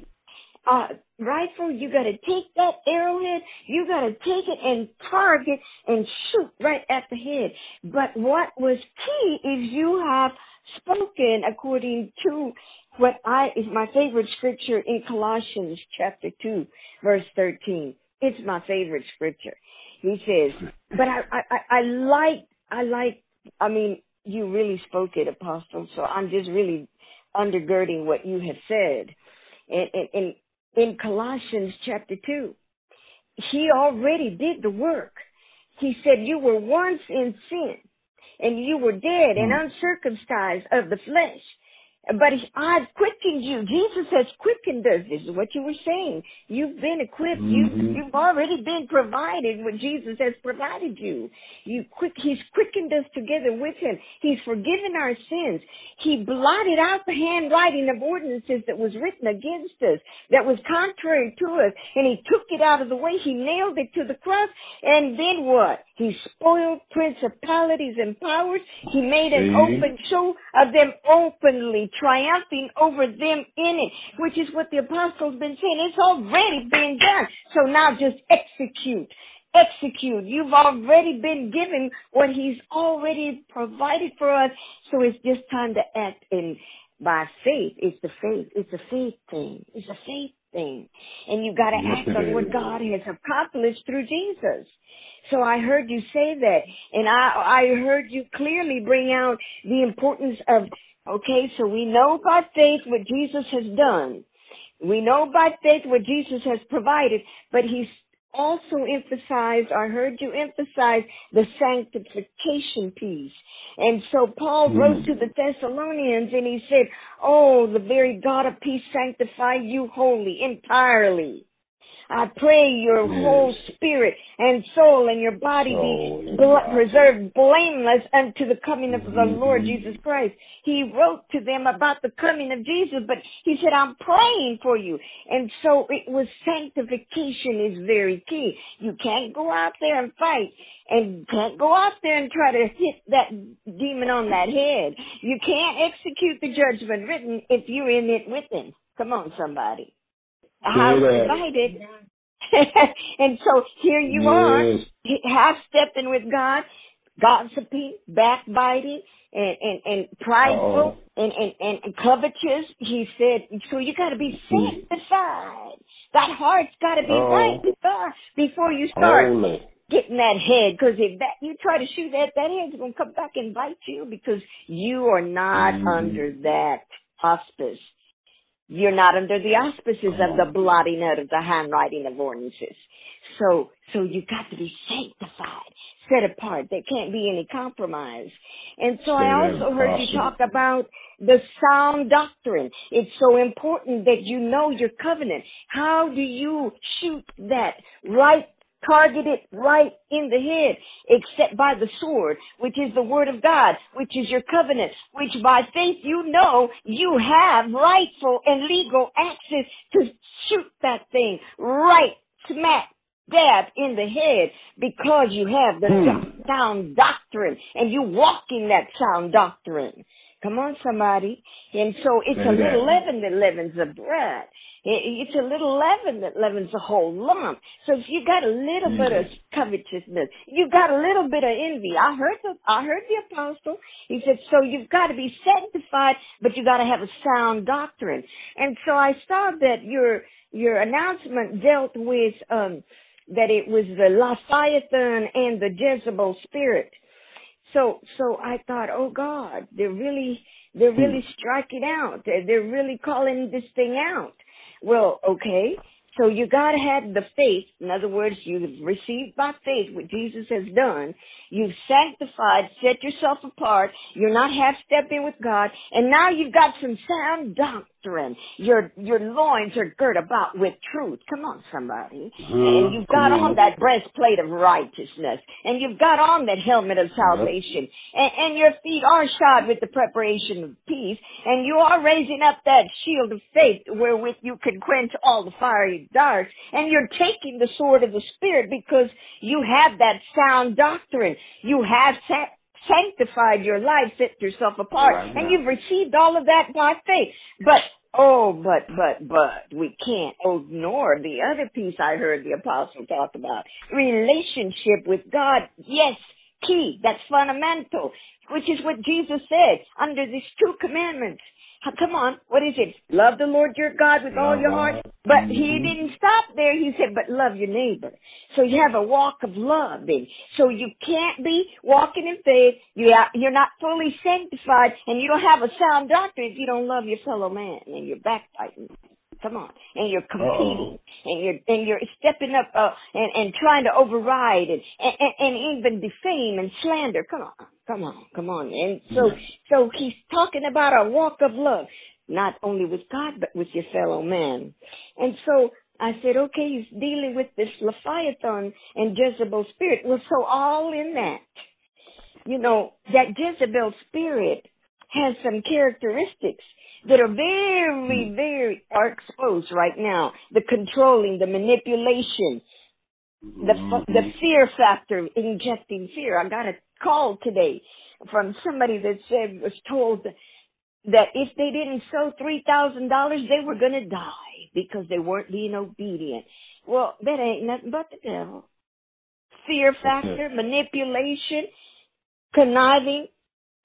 uh, rifle, you gotta take that arrowhead, you gotta take it and target and shoot right at the head. But what was key is you have spoken according to what I is my favorite scripture in Colossians chapter 2 verse 13. It's my favorite scripture. He says, but I, I, I like, I like, I mean, you really spoke it, apostle, so I'm just really undergirding what you have said. And, and, and in Colossians chapter 2. He already did the work. He said, You were once in sin, and you were dead and mm. uncircumcised of the flesh. But I've quickened you. Jesus has quickened us. This is what you were saying. You've been equipped. Mm-hmm. You, you've already been provided what Jesus has provided you. You quick, he's quickened us together with him. He's forgiven our sins. He blotted out the handwriting of ordinances that was written against us, that was contrary to us, and he took it out of the way. He nailed it to the cross. And then what? He spoiled principalities and powers. He made an open show of them openly triumphing over them in it, which is what the apostles been saying. It's already been done. So now just execute. Execute. You've already been given what he's already provided for us. So it's just time to act in by faith. It's the faith. It's a faith thing. It's a faith thing. And you gotta yes, act on what God has accomplished through Jesus. So I heard you say that, and I I heard you clearly bring out the importance of Okay, so we know by faith what Jesus has done. We know by faith what Jesus has provided, but he's also emphasized, I heard you emphasize the sanctification piece. And so Paul mm. wrote to the Thessalonians and he said, Oh, the very God of peace sanctify you wholly, entirely. I pray your yes. whole spirit and soul and your body soul be bl- preserved blameless unto the coming of the mm-hmm. Lord Jesus Christ. He wrote to them about the coming of Jesus, but he said, I'm praying for you. And so it was sanctification is very key. You can't go out there and fight and can't go out there and try to hit that demon on that head. You can't execute the judgment written if you're in it with him. Come on, somebody. I was invited. and so here you yes. are, half stepping with God, gossiping, backbiting, and, and, and prideful and, and, and covetous. He said, so you gotta be sanctified. That heart's gotta be oh. right before, before you start Holy. getting that head. Cause if that, you try to shoot that, that head's gonna come back and bite you because you are not mm. under that auspice. You're not under the auspices of the blotting out of the handwriting of ordinances. So, so you got to be sanctified, set apart. There can't be any compromise. And so I also heard you talk about the sound doctrine. It's so important that you know your covenant. How do you shoot that right targeted right in the head, except by the sword, which is the word of God, which is your covenant, which by faith you know you have rightful and legal access to shoot that thing right smack dab in the head because you have the hmm. sound doctrine and you walk in that sound doctrine. Come on, somebody. And so it's a little leaven that leavens the bread. It's a little leaven that leavens the whole lump. So if you got a little bit of covetousness, you got a little bit of envy. I heard the I heard the apostle. He said, so you've got to be sanctified, but you got to have a sound doctrine. And so I saw that your your announcement dealt with um that it was the Leviathan and the Jezebel spirit. So so I thought, oh God, they're really they're hmm. really striking out. They're, they're really calling this thing out. Well, okay. So you gotta have the faith. In other words, you've received by faith what Jesus has done. You've sanctified, set yourself apart. You're not half stepping with God. And now you've got some sound doctrine. Your, your loins are girt about with truth. Come on, somebody. Uh-huh. And you've got on that breastplate of righteousness. And you've got on that helmet of salvation. And, and your feet are shod with the preparation of peace. And you are raising up that shield of faith wherewith you can quench all the fiery darts. And you're taking the sword of the Spirit because you have that sound doctrine. You have sa- sanctified your life, set yourself apart, Right and you've received all of that by faith. But oh, but but but we can't ignore the other piece I heard the apostle talk about: relationship with God. Yes, key. That's fundamental, which is what Jesus said under these two commandments. Come on, what is it? Love the Lord your God with all your heart. But he didn't stop there. He said, but love your neighbor. So you have a walk of love then. So you can't be walking in faith. You you're not fully sanctified and you don't have a sound doctrine if you don't love your fellow man and you're backbiting. Come on, and you're competing, and you're and you're stepping up uh, and and trying to override and, and and even defame and slander. Come on, come on, come on. And so so he's talking about a walk of love, not only with God but with your fellow man. And so I said, okay, he's dealing with this Leviathan and Jezebel spirit. Well, so all in that, you know, that Jezebel spirit has some characteristics that are very, mm-hmm. very are exposed right now. The controlling, the manipulation, the the mm-hmm. fear factor, injecting fear. I got a call today from somebody that said was told that if they didn't sow three thousand dollars, they were going to die because they weren't being obedient. Well, that ain't nothing but the devil. Fear factor, manipulation, conniving.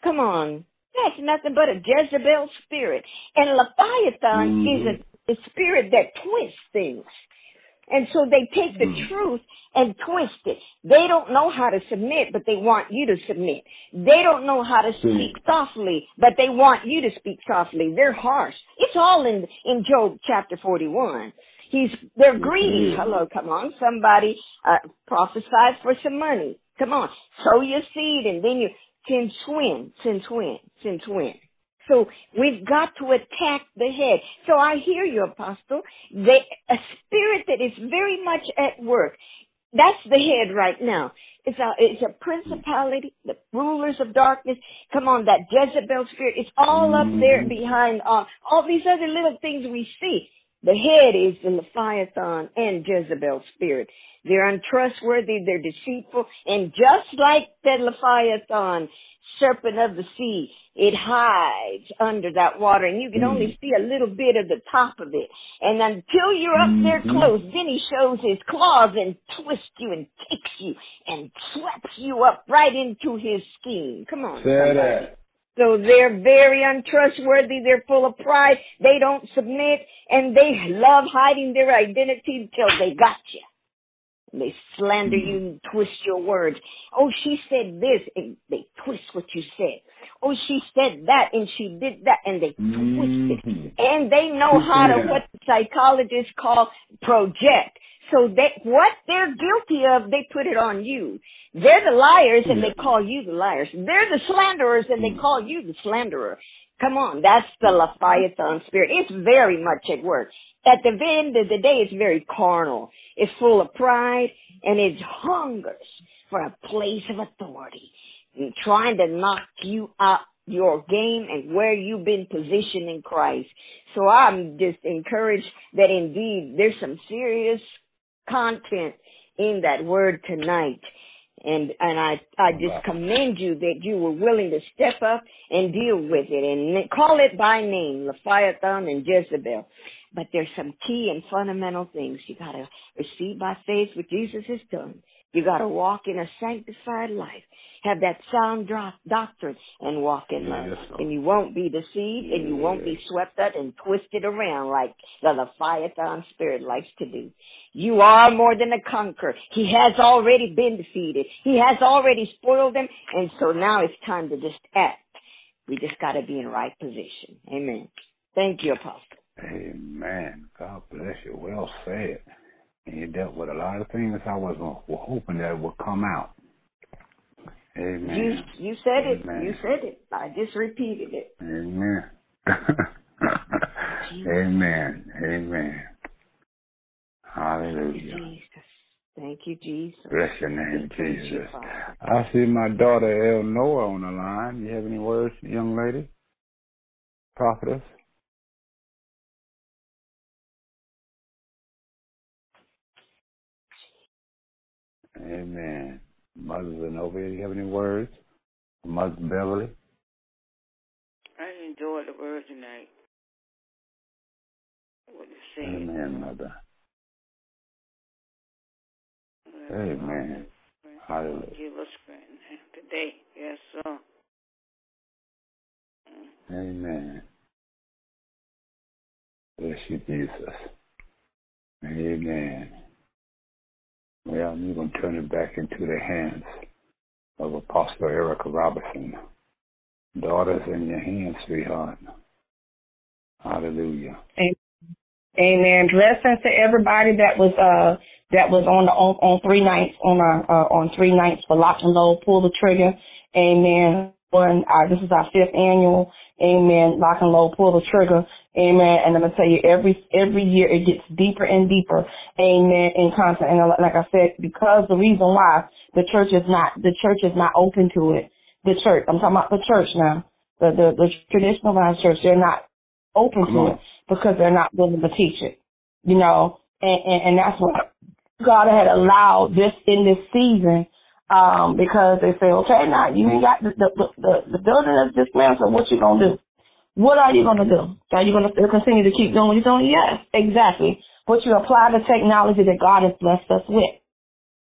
Come on, that's nothing but a Jezebel spirit. And Leviathan mm-hmm. is a, a spirit that twists things. And so they take the hmm. truth and twist it. They don't know how to submit, but they want you to submit. They don't know how to hmm. speak softly, but they want you to speak softly. They're harsh. It's all in, in Job chapter 41. He's, they're greedy. Hmm. Hello, come on, somebody, uh, prophesy for some money. Come on, sow your seed and then you, since when, since when, since when? So we've got to attack the head. So I hear you, Apostle. They, a spirit that is very much at work. That's the head right now. It's a, it's a principality, the rulers of darkness. Come on, that Jezebel spirit. It's all up there behind all, all these other little things we see. The head is the Leviathan and Jezebel spirit. They're untrustworthy, they're deceitful, and just like that Leviathan, serpent of the sea, it hides under that water and you can only mm. see a little bit of the top of it. And until you're up there mm-hmm. close, then he shows his claws and twists you and kicks you and sweeps you up right into his scheme. Come on. Say somebody. that. So they're very untrustworthy. They're full of pride. They don't submit and they love hiding their identity until they got you. They slander you and twist your words. Oh, she said this and they twist what you said. Oh, she said that and she did that and they twist it. Mm-hmm. And they know how to, what psychologists call project. So that what they're guilty of, they put it on you. They're the liars and they call you the liars. They're the slanderers and they mm. call you the slanderer. Come on, that's the Leviathan spirit. It's very much at work. At the end of the day, it's very carnal. It's full of pride and it hungers for a place of authority and trying to knock you out your game and where you've been positioned in Christ. So I'm just encouraged that indeed there's some serious content in that word tonight. And and I I just commend you that you were willing to step up and deal with it and call it by name, Leviathan and Jezebel. But there's some key and fundamental things you gotta receive by faith what Jesus has done. You gotta walk in a sanctified life have that sound drop doctrine and walk in love. Yes, and you won't be deceived and you won't be swept up and twisted around like the Leviathan spirit likes to do. You are more than a conqueror. He has already been defeated. He has already spoiled them. And so now it's time to just act. We just got to be in right position. Amen. Thank you, Apostle. Amen. God bless you. Well said. And you dealt with a lot of things I was hoping that would come out. Amen. You you said it. You said it. I just repeated it. Amen. Amen. Amen. Hallelujah. Jesus. Thank you, Jesus. Bless your name, Jesus. I see my daughter El Noah on the line. You have any words, young lady? Prophetess? Amen. Mother Zenobia, do you have any words? Mother Beverly? I enjoyed the word tonight. What you said. Amen, Mother. Amen. Hallelujah. Give us strength today. Yes, sir. Amen. Bless you, Jesus. Amen. Well, I'm going to turn it back into the hands of Apostle Erica Robertson. Daughters in your hands, sweetheart. Hallelujah. Amen. Blessings to everybody that was uh that was on the on, on three nights on our uh, on three nights for lock and load, pull the trigger. Amen. One, uh, this is our fifth annual. Amen. Lock and load, pull the trigger. Amen. And I'm gonna tell you, every every year it gets deeper and deeper. Amen. In content, and like I said, because the reason why the church is not the church is not open to it. The church, I'm talking about the church now. The the, the traditional church, they're not open to it because they're not willing to teach it. You know, and and, and that's what God had allowed this in this season um, because they say, okay, now you ain't got the the the, the building is dismantled. What you gonna do? What are you gonna do? Are you gonna continue to keep doing what you're doing? Yes, exactly. But you apply the technology that God has blessed us with.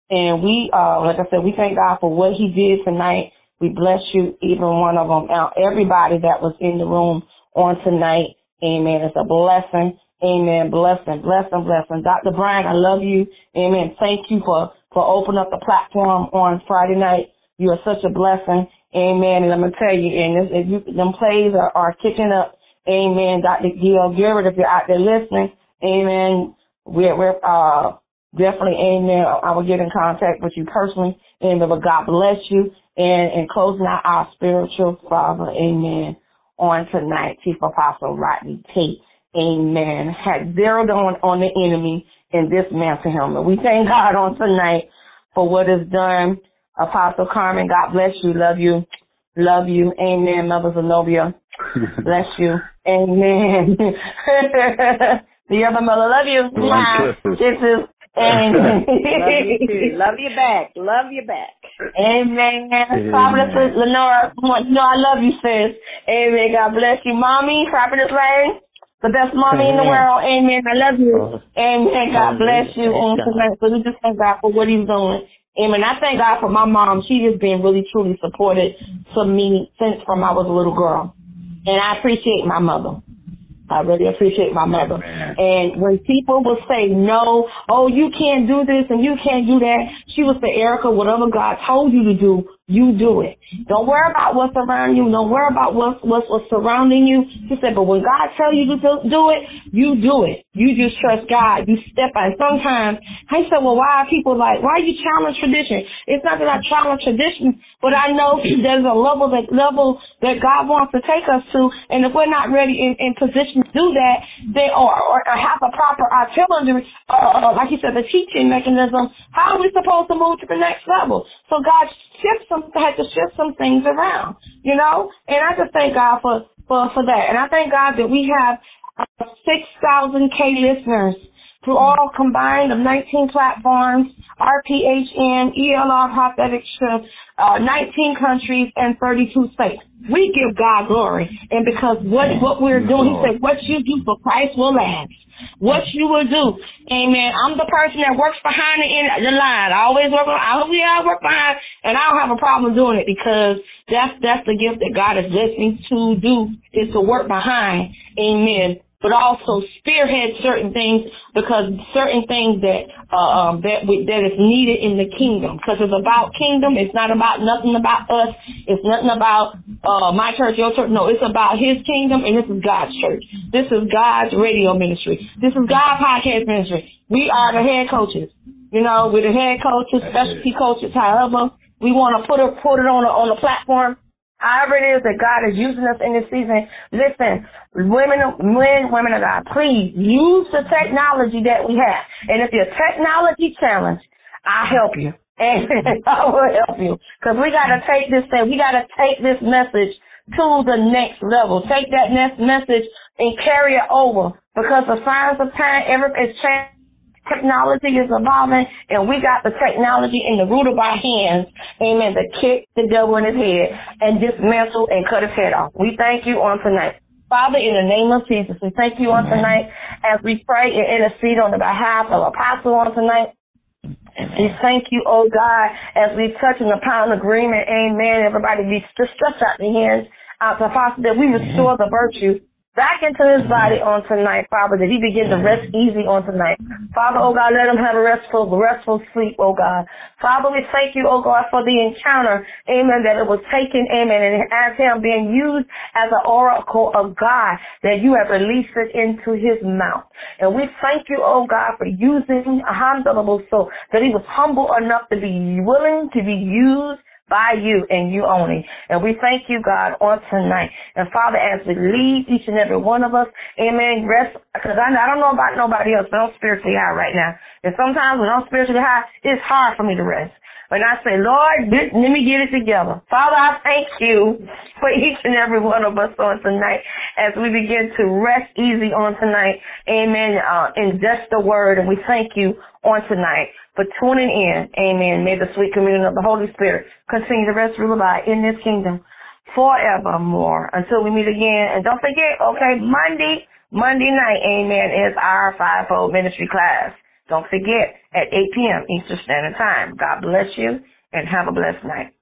And we, uh, like I said, we thank God for what He did tonight. We bless you, even one of them. Now, everybody that was in the room on tonight, Amen. It's a blessing. Amen. Blessing, blessing, blessing. Dr. Brian, I love you. Amen. Thank you for for opening up the platform on Friday night. You are such a blessing. Amen. And I'm going to tell you, and if you, them plays are, are kicking up. Amen. Dr. Gail Garrett, if you're out there listening, amen. We're, we're, uh, definitely, amen. I will get in contact with you personally. Amen. But God bless you. And, and closing out our spiritual father, amen, on tonight, Chief Apostle Rodney Tate, amen, had zeroed on, on the enemy and dismantle him. And we thank God on tonight for what is done. Apostle Carmen, God bless you. Love you. Love you. Amen. Mother Zenobia. bless you. Amen. the other mother, love you. Wow. This is Amen. love you too. Love you back. Love you back. Amen. Prophetess Lenora, you know I love you, sis. Amen. God bless you. Mommy, Prophetess Lane. The best mommy Amen. in the world. Amen. I love you. Oh. Amen. God bless you on tonight. So we just thank God for what he's doing. Amen. I thank God for my mom. She has been really, truly supported to me since from I was a little girl. And I appreciate my mother. I really appreciate my mother. Amen. And when people will say no, oh, you can't do this and you can't do that, she will say, Erica, whatever God told you to do, you do it. Don't worry about what's around you. Don't worry about what's, what's, what's surrounding you. She said, but when God tells you to do it, you do it. You just trust God. You step out. Sometimes I said, well, why are people like, why you challenge tradition? It's not that I challenge tradition, but I know there's a level that level that God wants to take us to. And if we're not ready in, in position to do that, they or, or have a proper artillery, uh, like you said, the teaching mechanism, how are we supposed to move to the next level? So God shift some had to shift some things around, you know. And I just thank God for for for that, and I thank God that we have uh, six thousand k listeners through all combined of 19 platforms, RPHN, ELR Prophetic Shift, uh, 19 countries and 32 states. We give God glory. And because what, what we're doing, he said, what you do for Christ will last. What you will do. Amen. I'm the person that works behind the, the line. I always work, I, yeah, I work behind, and I don't have a problem doing it because that's, that's the gift that God has blessed me to do is to work behind. Amen but also spearhead certain things because certain things that uh, um, that we, that is needed in the kingdom. Because it's about kingdom. It's not about nothing about us. It's nothing about uh, my church, your church. No, it's about His kingdom, and this is God's church. This is God's radio ministry. This is God's podcast ministry. We are the head coaches. You know, we're the head coaches, specialty coaches. However, we want to put it put it on a, on a platform However it is that God is using us in this season, listen, women, men, women of God, please use the technology that we have. And if you're technology challenged, I'll help you. And I will help you. Cause we gotta take this thing, we gotta take this message to the next level. Take that next message and carry it over. Because the signs of time, every, it's changing Technology is evolving, and we got the technology in the root of our hands, amen, to kick the devil in his head and dismantle and cut his head off. We thank you on tonight. Father, in the name of Jesus, we thank you on tonight as we pray and intercede on the behalf of Apostle on tonight. We thank you, oh God, as we touch and upon agreement. Amen. Everybody be stretched out the hands out to Apostle that we restore the virtue back into his body on tonight, Father, that he begin to rest easy on tonight. Father, oh God, let him have a restful, restful sleep, oh God. Father, we thank you, oh God, for the encounter, amen, that it was taken, amen, and as him being used as an oracle of God, that you have released it into his mouth. And we thank you, oh God, for using a humble soul, that he was humble enough to be willing to be used by you and you only. And we thank you, God, on tonight. And Father, as we leave each and every one of us, amen, rest, because I, I don't know about nobody else, but I'm spiritually high right now. And sometimes when I'm spiritually high, it's hard for me to rest. When I say, Lord, let me get it together. Father, I thank you for each and every one of us on tonight as we begin to rest easy on tonight. Amen. Uh, just the word. And we thank you on tonight for tuning in. Amen. May the sweet communion of the Holy Spirit continue to rest, rule, abide in this kingdom forevermore until we meet again. And don't forget, okay, Monday, Monday night, amen, is our fivefold ministry class. Don't forget, at 8 p.m. Eastern Standard Time. God bless you and have a blessed night.